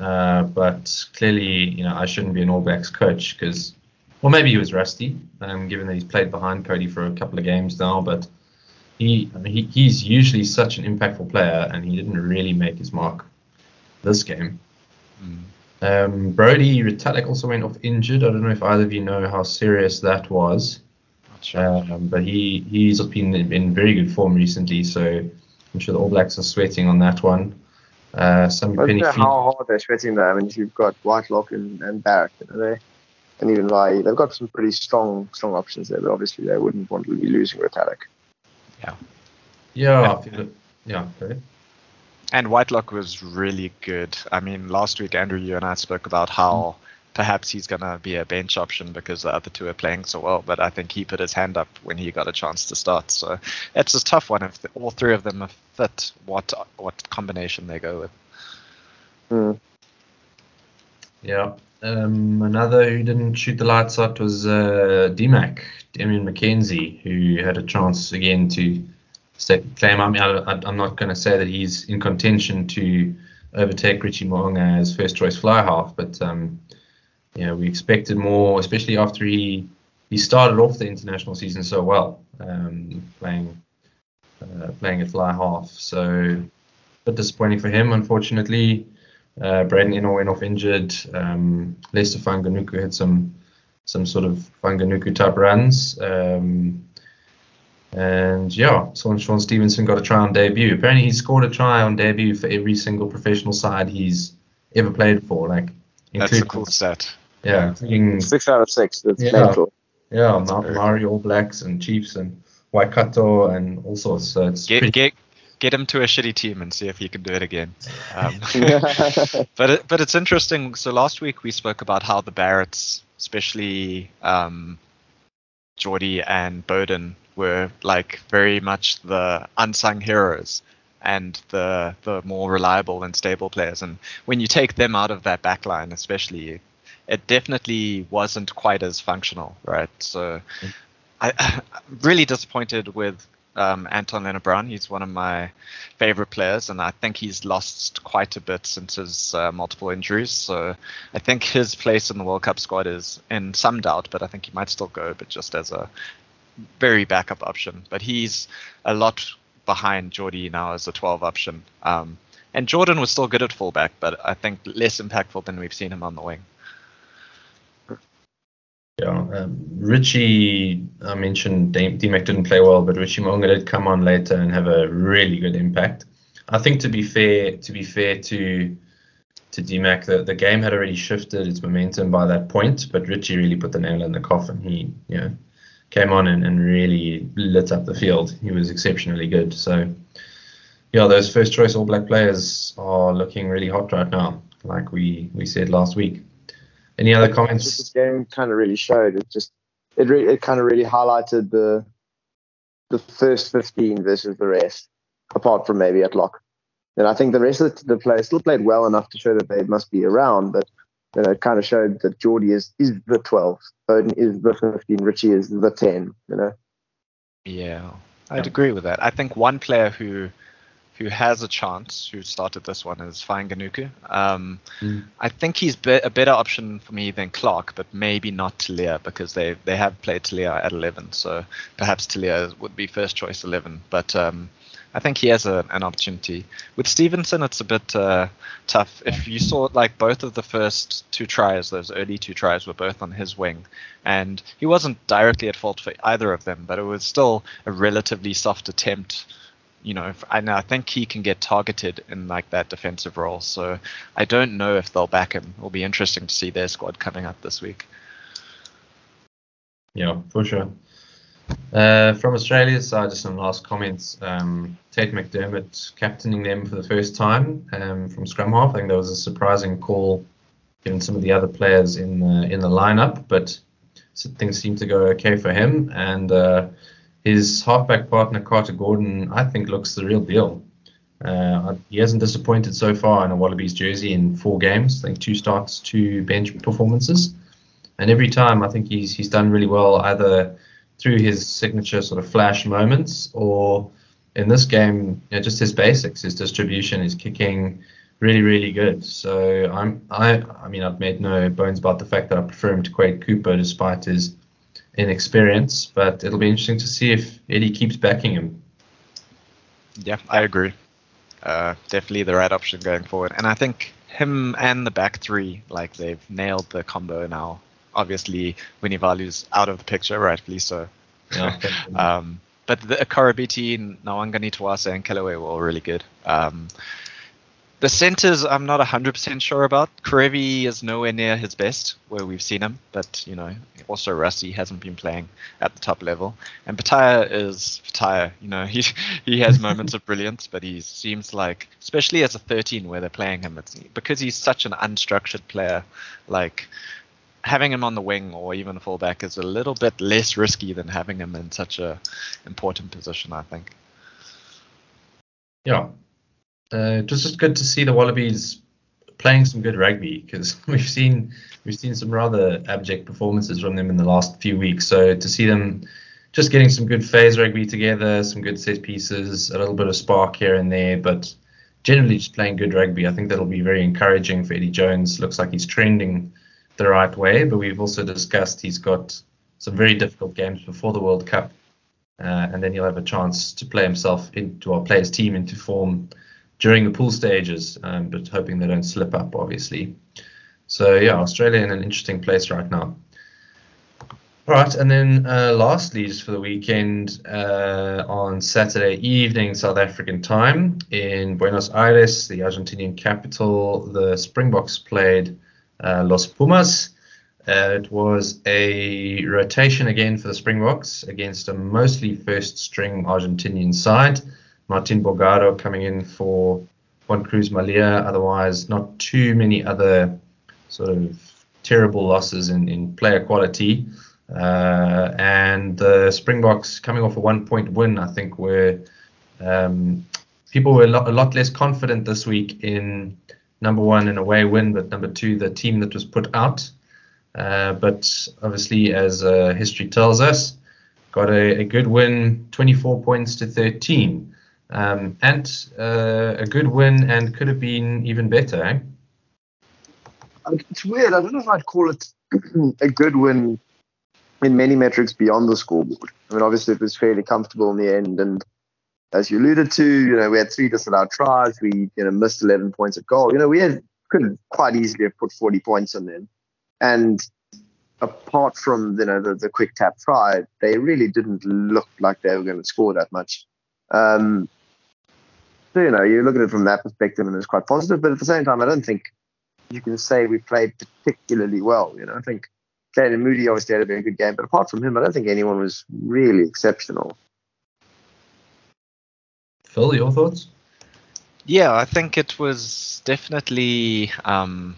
S1: Uh, but clearly, you know, I shouldn't be an All Blacks coach because, well, maybe he was rusty, um, given that he's played behind Codie for a couple of games now. But he, I mean, he he's usually such an impactful player, and he didn't really make his mark this game.
S3: Mm.
S1: Um, Brodie Retallick also went off injured. I don't know if either of you know how serious that was,
S3: sure.
S1: um, but he he's been in, in very good form recently. So I'm sure the All Blacks are sweating on that one. Uh, some
S2: I don't know how hard they're sweating though. I mean, you've got Whitelock and, and Barrett, you know, they, and even Vaa'i. They've got some pretty strong strong options there, but obviously they wouldn't want to be losing Retallick.
S1: Yeah, Yeah, I feel it. yeah. Okay.
S3: And Whitelock was really good. I mean, last week Andrew, you and I spoke about how perhaps he's gonna be a bench option because the other two are playing so well. But I think he put his hand up when he got a chance to start. So it's a tough one if the, all three of them fit what what combination they go with.
S2: Hmm.
S1: Yeah. Um, another who didn't shoot the lights out was uh, DMAC, Damian McKenzie, who had a chance again to stake claim. I mean, I, I'm not going to say that he's in contention to overtake Richie Mo'unga as first choice fly half, but um, yeah, we expected more, especially after he he started off the international season so well, um, playing uh, playing at fly half. So, a bit disappointing for him, unfortunately. Uh, Braydon Ennor went off injured. Um, Leicester Fainga'anuku had some some sort of Fainga'anuku type runs. Um, and yeah, Sean, Shaun Stevenson got a try on debut. Apparently, he scored a try on debut for every single professional side he's ever played for. Like,
S3: That's a
S1: including,
S3: cool stat.
S1: yeah, including
S2: Six out of six. That's
S1: Yeah.
S2: mental.
S1: yeah,
S3: That's
S1: Ma-
S3: very
S1: Maori All Blacks and Chiefs and Waikato and all sorts. So it's
S3: Get
S1: pretty,
S3: get get him to a shitty team and see if he can do it again. Um, but it, but it's interesting. So last week we spoke about how the Barretts, especially um, Jordie and Beauden, were like very much the unsung heroes and the the more reliable and stable players. And when you take them out of that back line, especially, it definitely wasn't quite as functional, right? So I, I'm really disappointed with um, Anton Lienert-Brown. He's one of my favorite players, and I think he's lost quite a bit since his uh, multiple injuries. So I think his place in the World Cup squad is in some doubt, but I think he might still go, but just as a very backup option. But he's a lot behind Jordie now as a 12 option. Um, and Jordan was still good at fullback, but I think less impactful than we've seen him on the wing.
S1: Yeah, um, Richie, I mentioned DMAC didn't play well, but Richie Mo'unga did come on later and have a really good impact. I think to be fair, to be fair to to DMAC, the, the game had already shifted its momentum by that point, but Richie really put the nail in the coffin. He, you know, came on and, and really lit up the field. He was exceptionally good. So, yeah, those first choice All Black players are looking really hot right now, like we, we said last week. Any other comments?
S2: This game kind of really showed. It just it re- it kind of really highlighted the the first 15 versus the rest, apart from maybe at lock. And I think the rest of the players still played well enough to show that they must be around, but you know, it kind of showed that Jordie is is the 12, Beauden is the 15, Richie is the 10. You know.
S3: Yeah, I'd agree with that. I think one player who who has a chance, who started this one, is Fainga'anuku. Um, mm. I think he's be- a better option for me than Clarke, but maybe not Telea because they they have played Telea at 11, so perhaps Telea would be first choice 11. But um, I think he has a, an opportunity. With Stevenson, it's a bit uh, tough. If you saw like both of the first two tries, those early two tries were both on his wing, and he wasn't directly at fault for either of them, but it was still a relatively soft attempt. You know, and I think he can get targeted in like that defensive role. So I don't know if they'll back him. It'll be interesting to see their squad coming up this week.
S1: Yeah, for sure. Uh, from Australia's side, just some last comments. Um, Tate McDermott captaining them for the first time um, from scrum half. I think that was a surprising call given some of the other players in the in the lineup, but things seem to go okay for him. And uh, his halfback partner Carter Gordon, I think, looks the real deal. Uh, he hasn't disappointed so far in a Wallabies jersey in four games. I think two starts, two bench performances, and every time I think he's he's done really well either through his signature sort of flash moments, or in this game, you know, just his basics, his distribution, his kicking, really, really good. So I'm, I, I mean, I've made no bones about the fact that I prefer him to Quade Cooper despite his inexperience. But it'll be interesting to see if Eddie keeps backing him.
S3: Yeah, I agree. Uh, definitely the right option going forward, and I think him and the back three, like they've nailed the combo now obviously Vunivalu's out of the picture, rightfully so. Yeah. um, but the Koroibete, Nawangani Tuase, and Kellaway were all really good. Um, the centers, I'm not 100% sure about. Kerevi is nowhere near his best where we've seen him, but you know, also Rusty hasn't been playing at the top level. And Petaia is Petaia. You know, he he has moments of brilliance, but he seems like, especially as a 13 where they're playing him, it's because he's such an unstructured player. Like having him on the wing or even a fullback is a little bit less risky than having him in such a important position, I think.
S1: Yeah, uh, just just good to see the Wallabies playing some good rugby because we've seen we've seen some rather abject performances from them in the last few weeks. So to see them just getting some good phase rugby together, some good set pieces, a little bit of spark here and there, but generally just playing good rugby. I think that'll be very encouraging for Eddie Jones. Looks like he's trending the right way, but we've also discussed he's got some very difficult games before the World Cup, uh, and then he'll have a chance to play himself into or play his team into form during the pool stages, um, but hoping they don't slip up, obviously. So yeah, Australia in an interesting place right now. All right, and then uh, lastly, just for the weekend, uh, on Saturday evening, South African time in Buenos Aires, the Argentinian capital, the Springboks played Los Pumas. Uh, it was a rotation again for the Springboks against a mostly first string Argentinian side. Martin Bogado coming in for Juan Cruz Mallía. Otherwise, not too many other sort of terrible losses in, in player quality. Uh, and the Springboks coming off a one point win, I think, were um, people were a lot, a lot, less confident this week in number one in away win, but number two, the team that was put out. Uh, but obviously, as uh, history tells us, got a, a good win, 24 points to 13. Um, and uh, a good win and could have been even better, eh?
S2: It's weird. I don't know if I'd call it a good win in many metrics beyond the scoreboard. I mean, obviously, it was fairly comfortable in the end. And as you alluded to, you know, we had three disallowed tries. We, you know, missed 11 points at goal. You know, we had, could quite easily have put 40 points on them. And apart from, you know, the, the quick tap try, they really didn't look like they were going to score that much. Um, so, you know, you look at it from that perspective and it's quite positive. But at the same time, I don't think you can say we played particularly well. You know, I think Canan Moodie obviously had a very good game, but apart from him, I don't think anyone was really exceptional.
S1: Phil, your thoughts?
S3: Yeah, I think it was definitely um,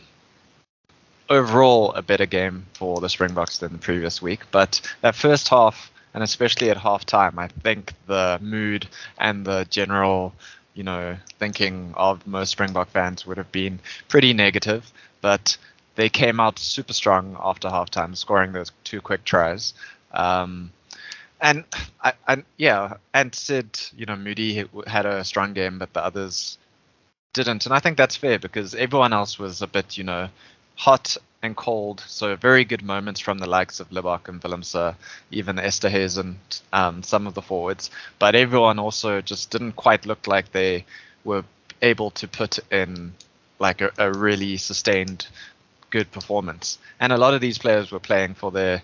S3: overall a better game for the Springboks than the previous week. But that first half, and especially at halftime, I think the mood and the general you know, thinking of most Springbok fans would have been pretty negative, but they came out super strong after halftime, scoring those two quick tries. Um, and I, yeah, and said, you know, Moodie had a strong game, but the others didn't. And I think that's fair because everyone else was a bit, you know, hot and cold. So very good moments from the likes of Libbok and Willemse, even Esterhuizen and um, some of the forwards. But everyone also just didn't quite look like they were able to put in like a, a really sustained good performance. And a lot of these players were playing for their,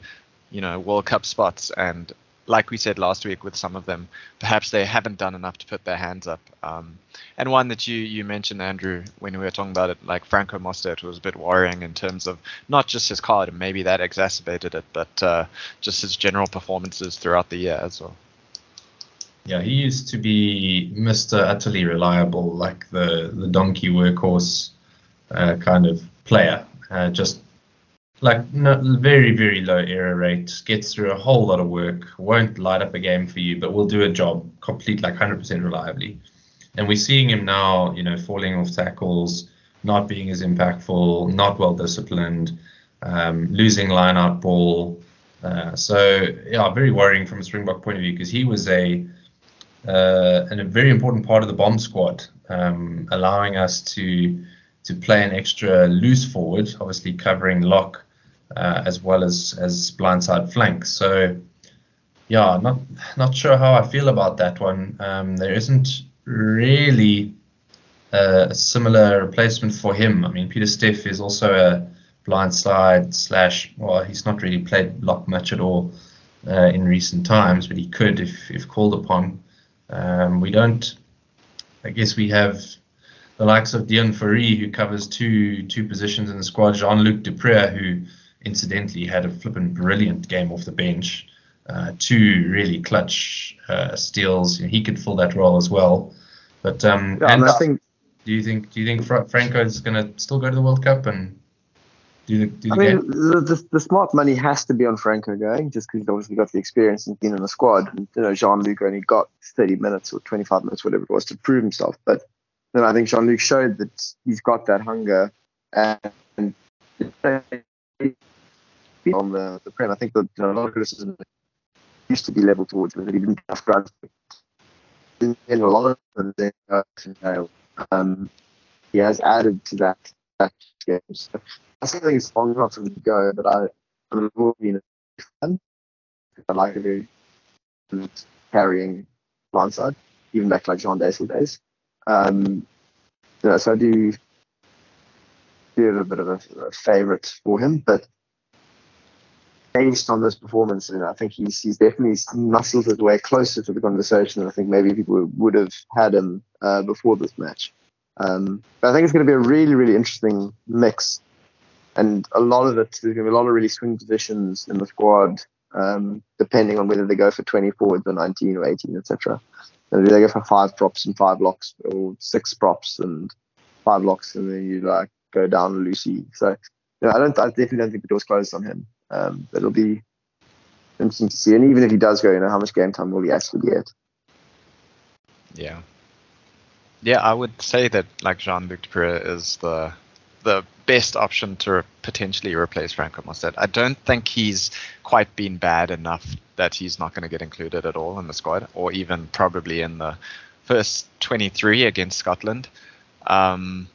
S3: you know, World Cup spots and like we said last week with some of them, perhaps they haven't done enough to put their hands up. Um, and one that you, you mentioned, Andrew, when we were talking about it, like Franco Mostert was a bit worrying in terms of not just his card, and maybe that exacerbated it, but uh, just his general performances throughout the year as well.
S1: Yeah, he used to be Mr. Utterly Reliable, like the, the donkey workhorse uh, kind of player. Uh, just like no, very very low error rate gets through a whole lot of work won't light up a game for you but will do a job complete like 100% reliably. And we're seeing him now you know falling off tackles not being as impactful not well disciplined um, losing line out ball. Uh, so yeah very worrying from a springbok point of view because he was a uh, and a very important part of the bomb squad um, allowing us to to play an extra loose forward obviously covering lock uh, as well as as blindside flank. So yeah, not not sure how I feel about that one. Um, there isn't really a, similar replacement for him. I mean, Pieter-Steph is also a blindside slash. Well, he's not really played lock much at all uh, in recent times, but he could if if called upon. Um, we don't. I guess we have the likes of Deon Fourie, who covers two two positions in the squad, Jean-Luc du Preez, who incidentally had a flippin' brilliant game off the bench. Uh, two really clutch uh, steals. he could fill that role as well. But um,
S2: yeah, and I think.
S1: Do you think? Do you think Franco is going to still go to the World Cup and do the? Do the
S2: I mean, the, the, the, smart money has to be on Franco going, just because he's obviously got the experience and been in the squad. And you know, Jean Luc only got 30 minutes or 25 minutes, whatever it was, to prove himself. But then I think Jean Luc showed that he's got that hunger and on the, the prem. I think that you know, a lot of criticism used to be leveled towards him that he didn't have ground. In, a lot of the um, he has added to that that game. So I still think it's long enough for him to go, but I, I'm more being a fan. I like a very carrying blindside, even back to like John Daysel days. Um, you know, so I do do a bit of a, a favourite for him, but based on this performance, and I think he's he's definitely muscled his way closer to the conversation than I think maybe people would have had him uh, before this match. Um, but I think it's going to be a really really interesting mix, and a lot of it there's going to be a lot of really swing positions in the squad, um, depending on whether they go for 20 forwards or 19 or 18, etc. Do they go for five props and five locks, or six props and five locks, and then you like go down Lucy. So you know, I don't, I definitely don't think the door's closed on him. Um, it'll be interesting to see. And even if he does go, you know, how much game time will he actually get?
S3: Yeah. Yeah, I would say that like Jean-Luc du Preez is the the best option to potentially replace Franco Mostert. I don't think he's quite been bad enough that he's not going to get included at all in the squad, or even probably in the first 23 against Scotland. Um,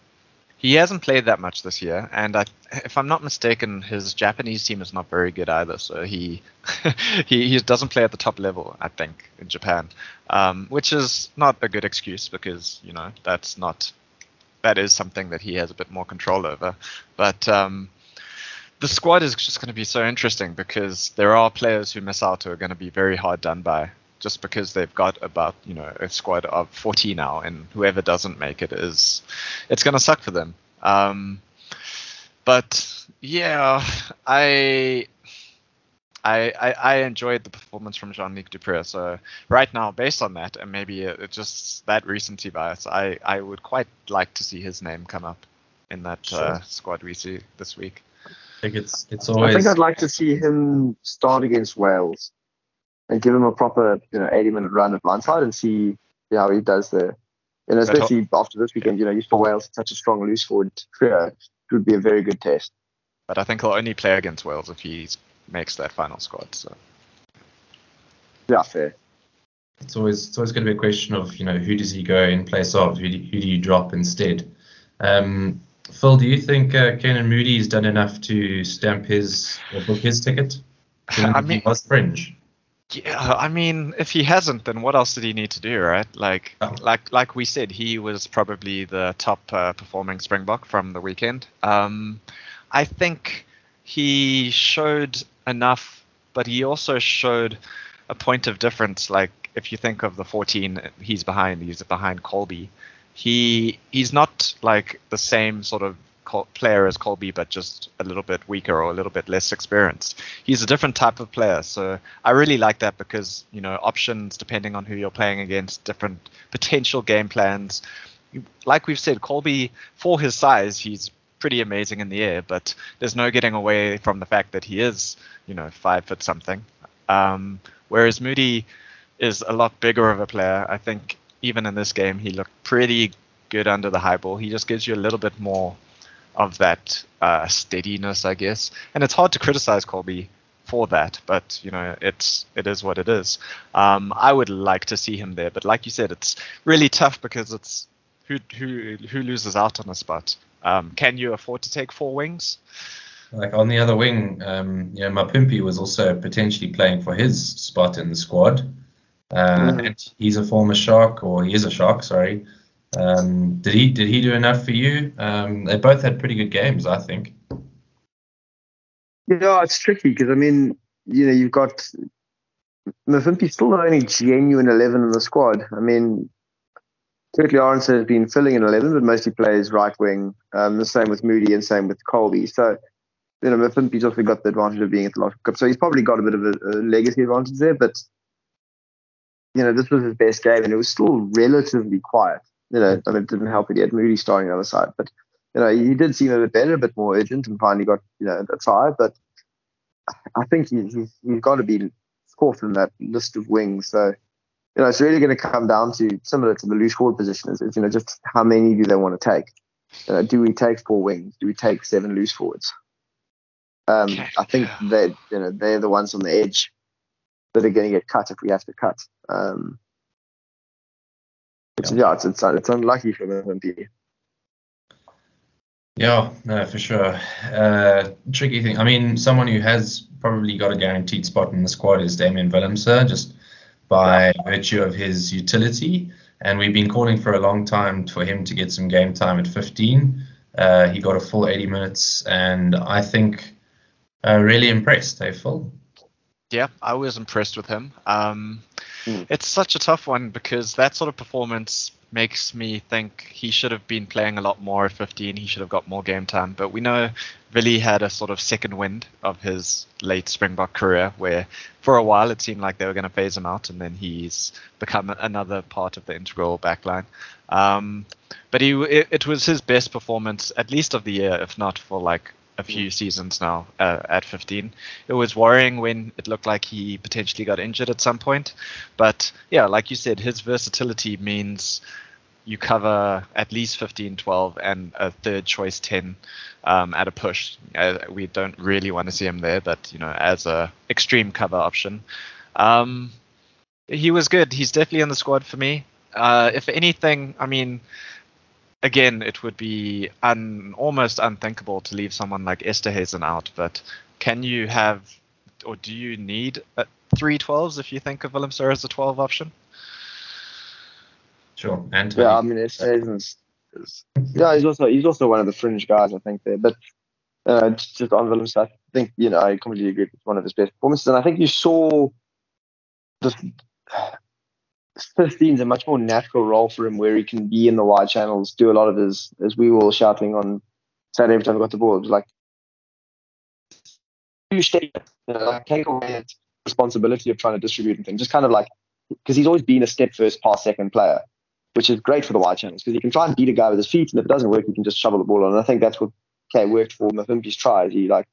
S3: he hasn't played that much this year, and I, if I'm not mistaken, his Japanese team is not very good either. So he he, he doesn't play at the top level, I think, in Japan, um, which is not a good excuse because you know that's not that is something that he has a bit more control over. But um, the squad is just going to be so interesting because there are players who miss out who are going to be very hard done by just because they've got about you know a squad of 40 now, and whoever doesn't make it is it's going to suck for them. Um, but yeah, I. I, I, I enjoyed the performance from Jean-Luc du Preez. So right now, based on that, and maybe it, it just that recency bias, I, I would quite like to see his name come up in that
S1: Sure.
S3: uh, squad we see this week.
S1: I think it's it's always.
S2: I think I'd like to see him start against Wales and give him a proper, you know, 80 minute run at blindside and see see how he does there. And know,
S3: But
S2: especially after this weekend, you know, you saw Wales such a strong loose forward trio. It would be a very good test.
S3: But I think he'll only play against Wales if he makes that final squad. So
S2: Yeah, fair.
S1: it's always it's always going to be a question of you know who does he go in place of who do, who do you drop instead um, Phil do you think uh, Canan Moodie's done enough to stamp his or book his ticket given
S3: I
S1: that
S3: mean-
S1: he was fringe
S3: Yeah, I mean, if he hasn't, then what else did he need to do, right? Like,
S1: Oh.
S3: like, like we said, he was probably the top uh, performing Springbok from the weekend. Um, I think he showed enough, but he also showed a point of difference. Like, if you think of the 14, he's behind. He's behind Colby. He he's not like the same sort of Player as Colby, but just a little bit weaker or a little bit less experienced. He's a different type of player, so I really like that because you know options depending on who you're playing against, different potential game plans. Like we've said, Colby for his size, he's pretty amazing in the air, but there's no getting away from the fact that he is you know five foot something. Um, whereas Moodie is a lot bigger of a player. I think even in this game he looked pretty good under the high ball. He just gives you a little bit more of that uh, steadiness, I guess. And it's hard to criticize Colby for that, but you know, it's it is what it is. Um, I would like to see him there, but like you said, it's really tough because it's who who who loses out on a spot. Um, can you afford to take four wings?
S1: like on the other wing um, you know Mapimpi was also potentially playing for his spot in the squad uh,
S2: Mhm.
S1: and he's a former shark or he is a shark sorry um, did he did he do enough for you um, they both had pretty good games I think
S2: Yeah, it's tricky because I mean, you know, you've got Mapimpi's still the only genuine eleven in the squad. I mean, Kurt-Lee Arendse has been filling in eleven, but mostly plays right wing. Um, the same with Moodie and same with Colby. So, you know, Mapimpi's also got the advantage of being at the last cup. So he's probably got a bit of a, a legacy advantage there. But you know, this was his best game, and it was still relatively quiet. You know, I mean, it didn't help that he had Moodie starting on the other side, but you know, he did seem a bit better, a bit more urgent, and finally got you know a try. But I think he's he's, he's got to be fourth in that list of wings. So you know, it's really going to come down to similar to the loose forward position. Is, is you know just how many do they want to take? You know, do we take four wings? Do we take seven loose forwards? Um, I think that you know they're the ones on the edge that are going to get cut if we have to cut. Um, which, yeah, it's, it's it's unlucky for MVP.
S1: Yeah, no, for sure. Uh, tricky thing. I mean, someone who has probably got a guaranteed spot in the squad is Damian Willemse, just by virtue of his utility. And we've been calling for a long time for him to get some game time at 15. Uh, he got a full 80 minutes, and I think uh, really impressed. Hey, Phil?
S3: Yeah, I was impressed with him. Um,
S2: Mm.
S3: It's such a tough one because that sort of performance makes me think he should have been playing a lot more at 15. He should have got more game time. But we know Willie had a sort of second wind of his late Springbok career where for a while it seemed like they were going to phase him out and then he's become another part of the integral backline. Um, but he it, it was his best performance, at least of the year, if not for like a few seasons now uh, at 15. It was worrying when it looked like he potentially got injured at some point. But yeah, like you said, his versatility means you cover at least 15, 12, and a third choice 10 um, at a push. Uh, we don't really want to see him there, but you know, as a extreme cover option, um, he was good. He's definitely in the squad for me. Uh, if anything, I mean, again, it would be un, almost unthinkable to leave someone like Esterhuizen out, but can you have, or do you need uh, three 12s if you think of Willem as a 12 option?
S1: Sure. And
S2: Yeah, I mean, Esterhuizen's is, yeah, he's also he's also one of the fringe guys, I think there. But uh, just just on Willems, I think you know I completely agree. It's one of his best performances, and I think you saw the 15 is a much more natural role for him, where he can be in the wide channels, do a lot of his as we were all shouting on Saturday every time we got the ball. It was like like take away that responsibility of trying to distribute and things. Just kind of like because he's always been a step first, pass second player which is great for the wide channels because he can try and beat a guy with his feet, and if it doesn't work, he can just shovel the ball on. And I think that's what okay worked for Mapimpi's tries. He like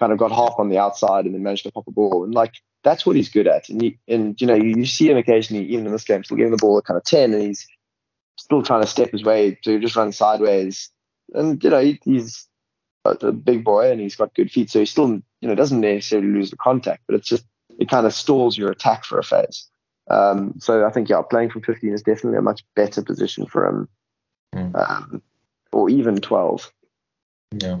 S2: kind of got half on the outside and then managed to pop a ball, and like that's what he's good at. And you, and you know you, you see him occasionally, even in this game, still giving the ball at kind of ten, and he's still trying to step his way to just run sideways. And you know he, he's a big boy and he's got good feet, so he still you know doesn't necessarily lose the contact, but it's just it kind of stalls your attack for a phase. Um, so I think yeah, playing from 15 is definitely a much better position for him, mm. um, or even 12.
S1: Yeah,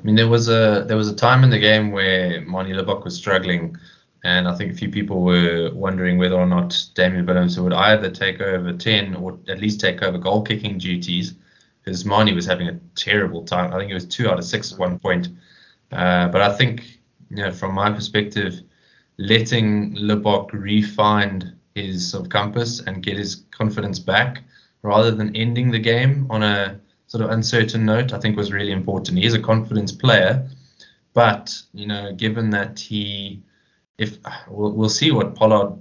S1: I mean there was a there was a time in the game where Manie Libbok was struggling, and I think a few people were wondering whether or not Damian Willemse would either take over 10 or at least take over goal kicking duties, because Manie was having a terrible time. I think it was two out of six at one point. Uh, but I think you know from my perspective, letting Libbok refine his sort of compass and get his confidence back rather than ending the game on a sort of uncertain note, I think was really important. He is a confidence player, but you know, given that he, if we'll, we'll see what Pollard,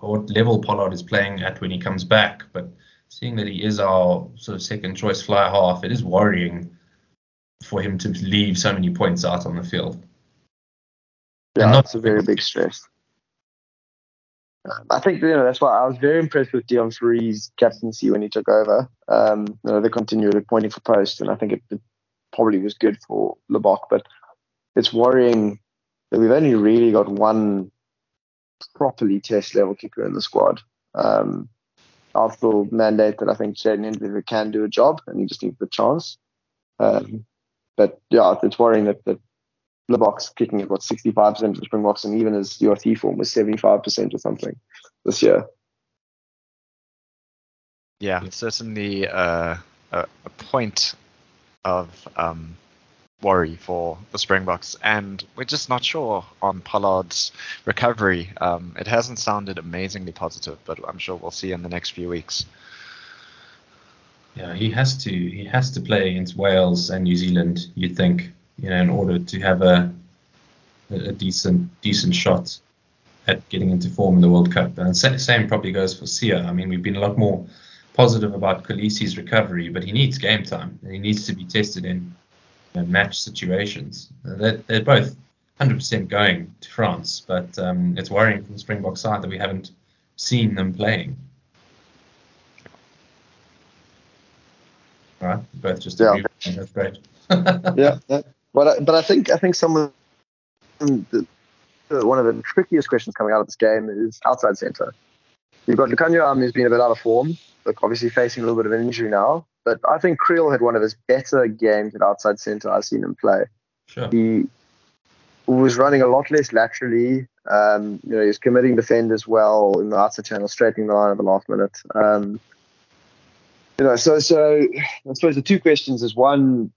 S1: what level Pollard is playing at when he comes back, but seeing that he is our sort of second choice fly half, it is worrying for him to leave so many points out on the field.
S2: Yeah, that's a very big stress. I think you know that's why I was very impressed with Deon Fourie's captaincy when he took over. Um, you know, they continued pointing for post, and I think it, it probably was good for Libbok. But it's worrying that we've only really got one properly test level kicker in the squad. Um, I'll still mandate that I think Jayden Endlicher can do a job, and he just needs the chance. Um, but yeah, it's worrying that, that Libbok's kicking at what 65% of the Springboks, and even his URC form was 75% or something this year.
S3: Yeah, certainly uh, a, a, point of um, worry for the Springboks, and we're just not sure on Pollard's recovery. Um, it hasn't sounded amazingly positive, but I'm sure we'll see in the next few weeks.
S1: Yeah, he has to. He has to play against Wales and New Zealand. You'd think you know, in order to have a a decent decent shot at getting into form in the World Cup. And same probably goes for Siya. I mean, we've been a lot more positive about Kolisi's recovery, but he needs game time and he needs to be tested in you know, match situations. They're, they're, both 100% going to France, but um, it's worrying from the Springbok side that we haven't seen them playing. All right, both just
S2: yeah.
S1: That's great.
S2: yeah, but I, but I think I think some of the, one of the trickiest questions coming out of this game is outside centre. You've got Lukhanyo who's been a bit out of form, but obviously facing a little bit of an injury now. But I think Kriel had one of his better games at outside centre I've seen him play.
S1: Sure.
S2: He was running a lot less laterally. Um, you know, he was committing defenders well in the outside channel, straightening the line at the last minute. Um, you know, so so I suppose the two questions is one,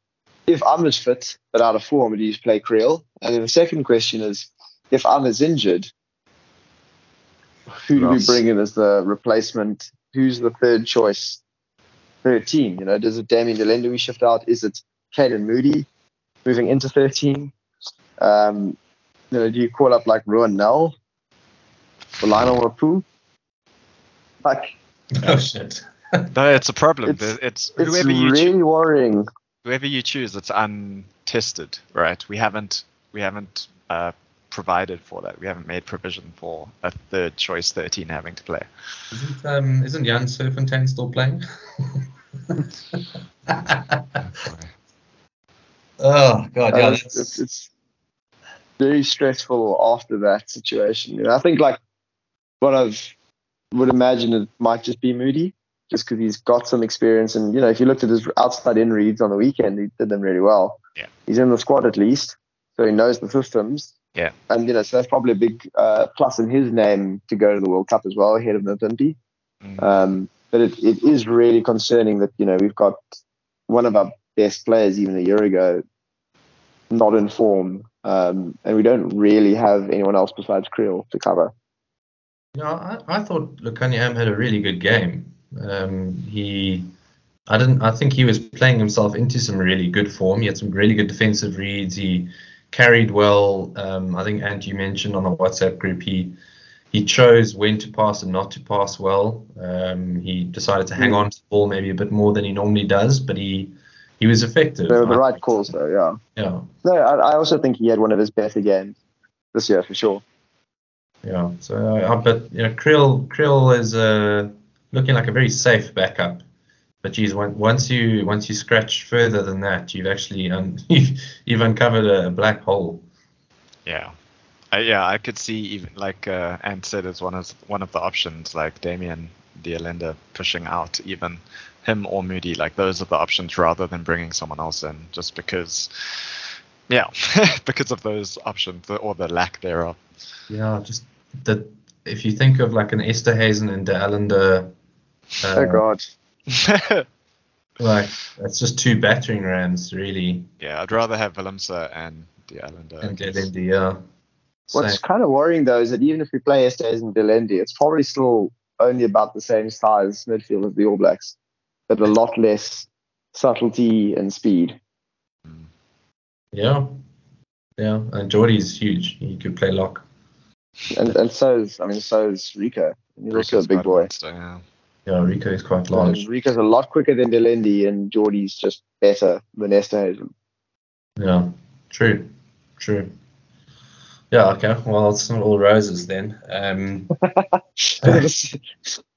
S2: if Ahmed's fit but out of form, do you play Kriel? And then the second question is, if Ahmed's injured, who do we bring in as the replacement? Who's the third choice, third team? You know, does it Damian de Allende we shift out? Is it Canan Moodie moving into 13? Um, you know, do you call up like Ruhan Nel or Lionel Mapoe? Like,
S1: oh shit.
S3: no, it's a problem. It's,
S2: it's, it's really you worrying
S3: whoever you choose, it's untested, right? We haven't we haven't uh, provided for that. We haven't made provision for a third choice 13 having to play.
S1: Isn't um isn't Jan Serfontein still playing? oh god, yeah,
S2: Uh, it's, it's very stressful after that situation. You know, I think like what I've would imagine it might just be Moodie, just because he's got some experience. And you know, if you looked at his outside in reads on the weekend, he did them really well.
S3: Yeah.
S2: he's in the squad at least, so he knows the systems.
S3: Yeah.
S2: and you know, so that's probably a big uh, plus in his name to go to the World Cup as well ahead of Mapimpi.
S3: Mm.
S2: Um, but it, it is really concerning that you know we've got one of our best players even a year ago not in form, um, and we don't really have anyone else besides Kriel to cover.
S1: Yeah, I, I thought Lukhanyo Am had a really good game. Um, he, I didn't. I think he was playing himself into some really good form. He had some really good defensive reads. He carried well. Um, I think Ant you mentioned on the WhatsApp group he he chose when to pass and not to pass well. Um, he decided to hang
S2: Mm.
S1: on to the ball maybe a bit more than he normally does, but he he was effective.
S2: They were the right calls, though. Yeah.
S1: Yeah,
S2: No, I, I also think he had one of his better games this year for sure.
S1: yeah. So, uh, but you know, Kriel Kriel is uh, looking like a very safe backup. But geez, on- once you once you scratch further than that, you've actually un- you've, you've uncovered a black hole.
S3: Yeah. Uh, yeah, I could see even like uh, Ant said as one as one of the options, like Damien Dialenda pushing out even him or Moodie, like those are the options rather than bringing someone else in, just because, yeah, because of those options or the lack thereof.
S1: Yeah, just that. If you think of like an Esterhuizen and De Allende, uh,
S2: oh God.
S1: like that's just two battering rams really.
S3: yeah, I'd rather have Willemse and de Allende.
S1: And De Allende, yeah.
S2: What's
S1: Same.
S2: kind of worrying though is that even if we play Estes and de Allende, it's probably still only about the same size midfield as the All Blacks, but a lot less subtlety and speed.
S1: Yeah, yeah. And Jordie's huge. He could play lock.
S2: And and so is I mean so is Rieko. He's also a big boy.
S3: monster, yeah.
S1: Yeah, Rieko is quite large.
S2: And Rieko's a lot quicker than de Allende, and Jordie's just better than Esterhuizen.
S1: Yeah, true, true. Yeah, okay. Well, it's not all roses then. Um,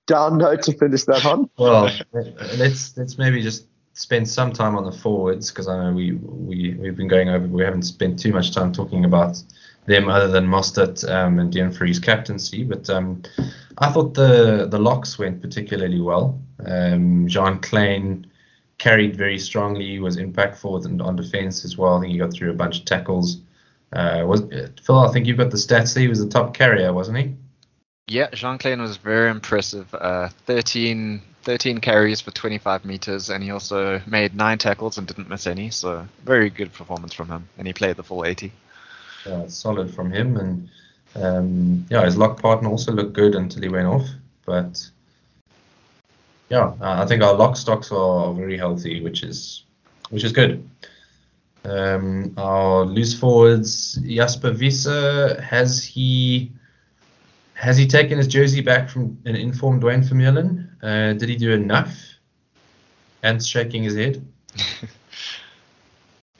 S2: Down note to finish that on.
S1: well, let's let's maybe just spend some time on the forwards because I know we we we've been going over. We haven't spent too much time talking about them other than Mostert um, and Deon Fourie's captaincy. But um, I thought the the locks went particularly well. Um, Jean Kleyn carried very strongly, was impactful and on defense as well. I think he got through a bunch of tackles. Uh, was Phil? I think you've got the stats. He was the top carrier, wasn't he?
S3: Yeah, Jean Kleyn was very impressive. Uh, 13, 13 carries for 25 meters, and he also made nine tackles and didn't miss any. So very good performance from him, and he played the full 80.
S1: Uh, solid from him, and um, yeah, his lock partner also looked good until he went off. But yeah, I think our lock stocks are very healthy, which is which is good. Um, our loose forwards, Jasper Wiese, has he has he taken his jersey back from an informed Duane Vermeulen? Uh, did he do enough? And shaking his head.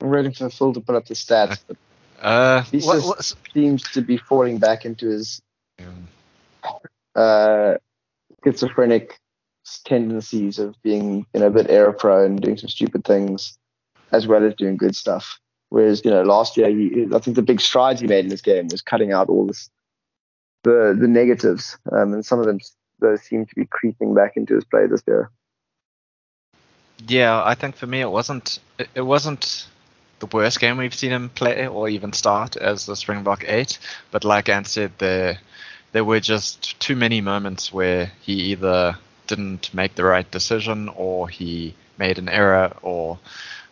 S2: I'm waiting for Phil to put up the stats, but
S3: Uh,
S2: He's
S3: what,
S2: just- seems to be falling back into his uh, schizophrenic tendencies of being you know a bit error prone, doing some stupid things, as well as doing good stuff. Whereas you know last year, he, I think the big strides he made in this game was cutting out all this the the negatives, um, and some of them those seem to be creeping back into his play this year.
S3: Yeah, I think for me it wasn't it, it wasn't the worst game we've seen him play or even start as the Springbok eight, but like Ant said, there there were just too many moments where he either didn't make the right decision or he made an error or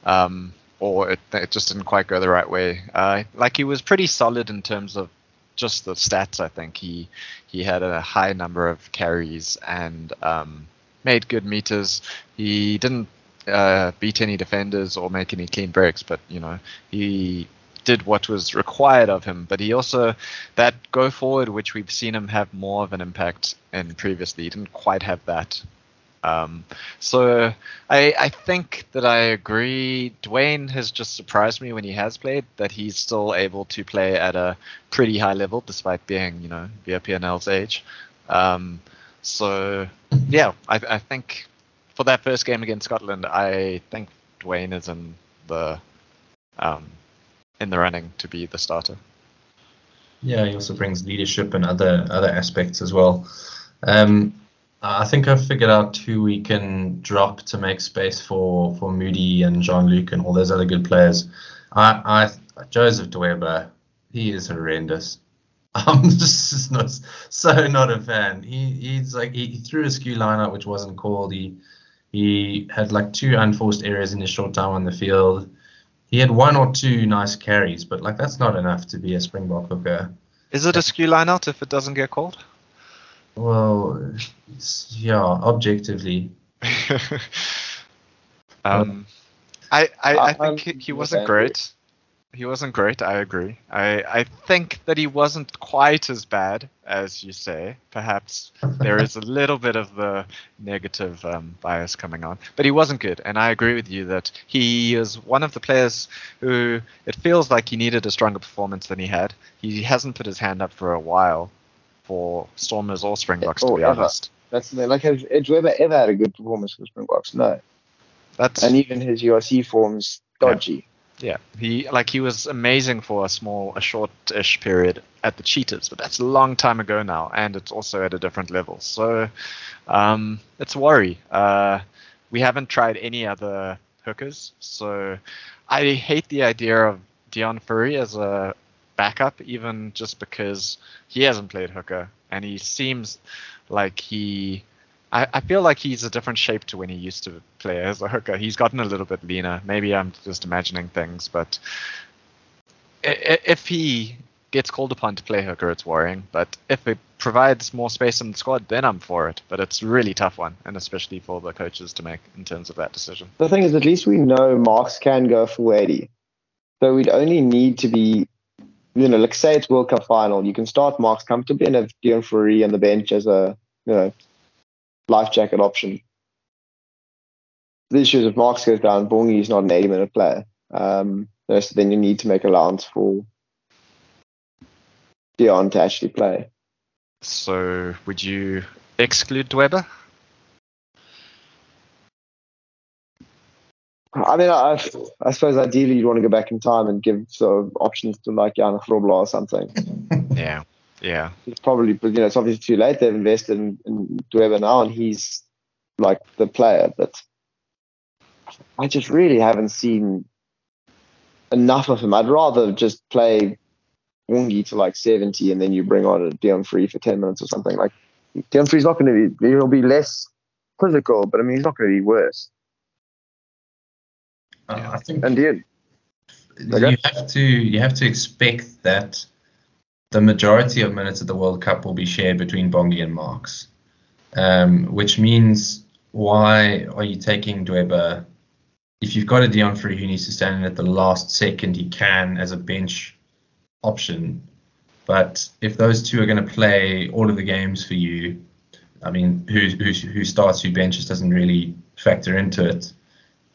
S3: um, or it, it just didn't quite go the right way. Uh, like he was pretty solid in terms of just the stats. I think he he had a high number of carries and um, made good meters. He didn't uh, beat any defenders or make any clean breaks, but you know he did what was required of him. But he also that go forward, which we've seen him have more of an impact in previously, he didn't quite have that Um, so I, I think that I agree. Duane has just surprised me when he has played that he's still able to play at a pretty high level despite being, you know, BRPNL's age. Um, so yeah, I, I think for that first game against Scotland, I think Duane is in the um, in the running to be the starter.
S1: Yeah, he also brings leadership and other other aspects as well. Um, I think I've figured out who we can drop to make space for for Moodie and Jean Luc and all those other good players. I, I Joseph Dweba, he is horrendous. I'm just not so not a fan. He he's like he, he threw a skew lineup which wasn't called. He he had like two unforced errors in his short time on the field. He had one or two nice carries, but like that's not enough to be a Springbok hooker.
S3: Is it a skew lineout if it doesn't get called?
S1: Well, yeah, objectively.
S3: um, I, I, I think he, he wasn't great. He wasn't great. I agree. I, I think that he wasn't quite as bad as you say. Perhaps there is a little bit of the negative um, bias coming on, but he wasn't good. And I agree with you that he is one of the players who it feels like he needed a stronger performance than he had. He hasn't put his hand up for a while, for Stormers or Springboks, to be ever. honest.
S2: That's. Like, has ever had a good performance for Springboks? No. That's and even his URC forms dodgy.
S3: Yeah. Yeah, he like he was amazing for a small, a short-ish period at the Cheetahs, but that's a long time ago now, and it's also at a different level. So, um, it's a worry. Uh, we haven't tried any other hookers, so I hate the idea of Deon Fourie as a backup, even just because he hasn't played hooker and he seems like he. I, I feel like he's a different shape to when he used to play as a hooker. He's gotten a little bit leaner. Maybe I'm just imagining things, but if he gets called upon to play hooker, it's worrying. But if it provides more space in the squad, then I'm for it. But it's a really tough one, and especially for the coaches to make in terms of that decision.
S2: The thing is, at least we know Marx can go for 80. So we'd only need to be you know, like say it's World Cup final, you can start Marx comfortably and have Deon Fourie on the bench as a, you know, life jacket option. The issue is if Marx goes down, Bongi is not an 80 minute player. Um, so then you need to make allowance for Deon to actually play.
S3: So would you exclude Dweba?
S2: I mean, I, I suppose ideally you'd want to go back in time and give sort of options to like Johan Grobbelaar or something.
S3: yeah, yeah.
S2: It's probably, but you know, it's obviously too late. They've invested in, in Dweba now, and he's like the player. But I just really haven't seen enough of him. I'd rather just play Bongi to like 70, and then you bring on a Deon Fourie for 10 minutes or something. Like Deon Fourie's not going to be, he'll be less physical, but I mean, he's not going to be worse.
S1: Uh, I think
S2: and you,
S1: you have to you have to expect that the majority of minutes at the World Cup will be shared between Bongi and Marx, um, which means why are you taking Dweba? If you've got a Deon Fourie who needs to stand in at the last second, he can as a bench option. But if those two are going to play all of the games for you, I mean, who who who starts, who benches doesn't really factor into it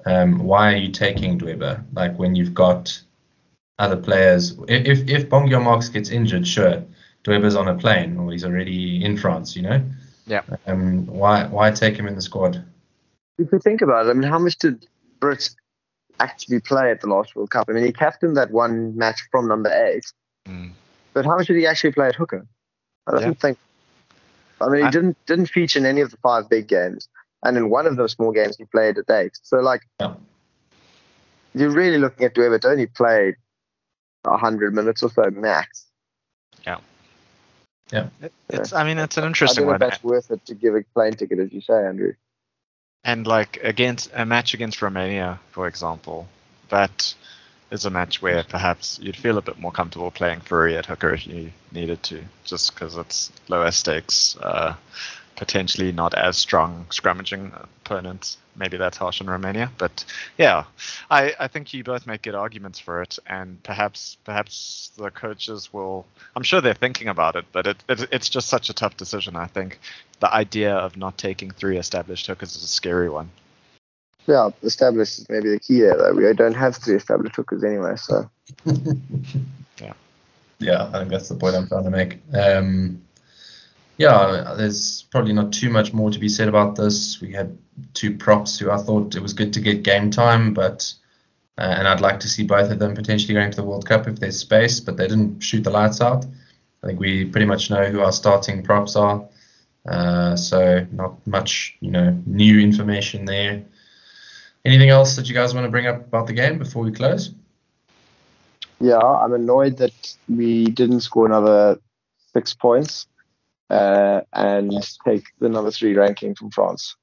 S1: um, why are you taking Dweba? Like when you've got other players, if if Bongi Marx gets injured, sure, Dweba's on a plane or he's already in France, you know.
S3: Yeah.
S1: Um, why why take him in the squad?
S2: If you think about it, I mean, how much did Brits actually play at the last World Cup? I mean, he captained that one match from number eight, mm. but how much did he actually play at hooker? I don't yeah. think. I mean, he I, didn't didn't feature in any of the five big games and in one of those small games he played a date. So like, yeah. you're really looking at whoever only played hundred minutes or so max.
S3: Yeah.
S1: Yeah.
S3: it's. I mean, it's an interesting
S2: I one. That's worth it to give a plane ticket, as you say, Andrew.
S3: And like against a match against Romania, for example, that is a match where perhaps you'd feel a bit more comfortable playing Fourie at hooker if you needed to, just because it's lower stakes. Uh, potentially not as strong scrummaging opponents. Maybe that's harsh on Romania, but yeah, I, I think you both make good arguments for it, and perhaps perhaps the coaches will. I'm sure they're thinking about it, but it, it it's just such a tough decision. I think the idea of not taking three established hookers is a scary one.
S2: Yeah, established is maybe the key there. Though we don't have three established hookers anyway, so.
S3: yeah.
S1: Yeah, I think that's the point I'm trying to make. Um, yeah, there's probably not too much more to be said about this. We had two props who I thought it was good to get game time, but uh, and I'd like to see both of them potentially going to the World Cup if there's space, but they didn't shoot the lights out. I think we pretty much know who our starting props are, uh, so not much, you know, new information there. Anything else that you guys want to bring up about the game before we close?
S2: Yeah, I'm annoyed that we didn't score another six points uh, and take the number three ranking from France.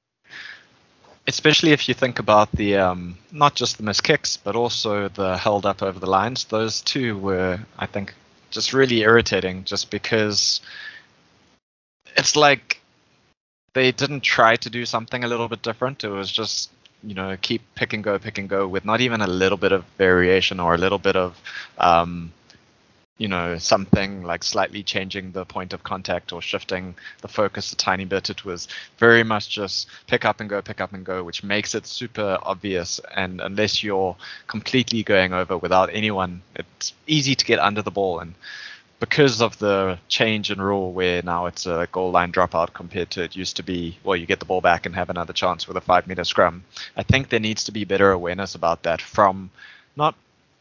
S3: Especially if you think about the um, not just the missed kicks, but also the held up over the lines. Those two were, I think, just really irritating, just because it's like they didn't try to do something a little bit different. It was just you know keep pick and go, pick and go with not even a little bit of variation or a little bit of um, you know something like slightly changing the point of contact or shifting the focus a tiny bit. It was very much just pick up and go pick up and go which makes it super obvious. And unless you're completely going over without anyone it's easy to get under the ball. And because of the change in rule where now it's a goal line dropout compared to it used to be well you get the ball back and have another chance with a 5 meter scrum i think there needs to be better awareness about that from not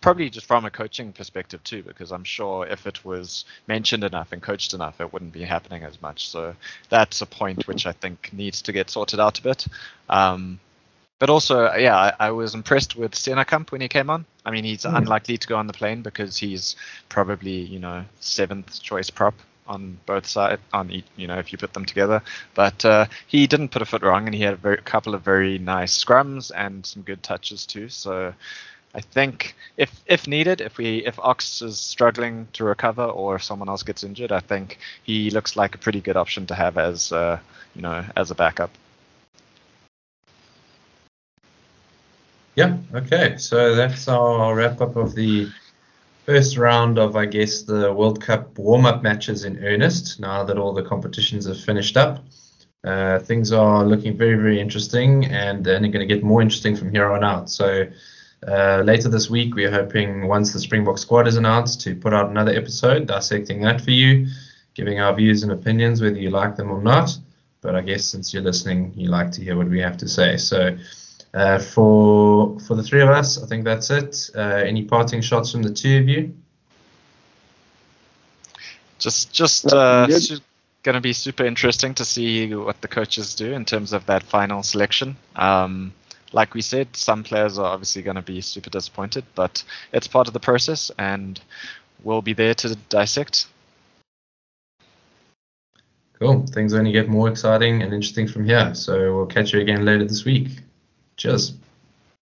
S3: probably just from a coaching perspective too, because I'm sure if it was mentioned enough and coached enough, it wouldn't be happening as much. So that's a point which I think needs to get sorted out a bit. Um, but also, yeah, I, I, was impressed with Steenekamp when he came on. I mean, he's mm. unlikely to go on the plane because he's probably, you know, seventh choice prop on both sides. On each, you know, if you put them together, but uh, he didn't put a foot wrong, and he had a very, couple of very nice scrums and some good touches too. So I think if if needed, if we if Ox is struggling to recover or if someone else gets injured, I think he looks like a pretty good option to have as uh, you know as a backup.
S1: Yeah. Okay. So that's our wrap up of the first round of I guess the World Cup warm up matches in earnest. Now that all the competitions have finished up. Uh, things are looking very, very interesting, and they're only going to get more interesting from here on out. So, uh, later this week, we're hoping once the Springbok squad is announced to put out another episode dissecting that for you, giving our views and opinions, whether you like them or not. But I guess since you're listening, you like to hear what we have to say. So uh, for for the three of us, I think that's it. Uh, any parting shots from the two of you?
S3: Just just uh, going to be super interesting to see what the coaches do in terms of that final selection. Um, like we said, some players are obviously going to be super disappointed, but it's part of the process, and we'll be there to dissect.
S1: Cool. Things only get more exciting and interesting from here. So we'll catch you again later this week. Cheers.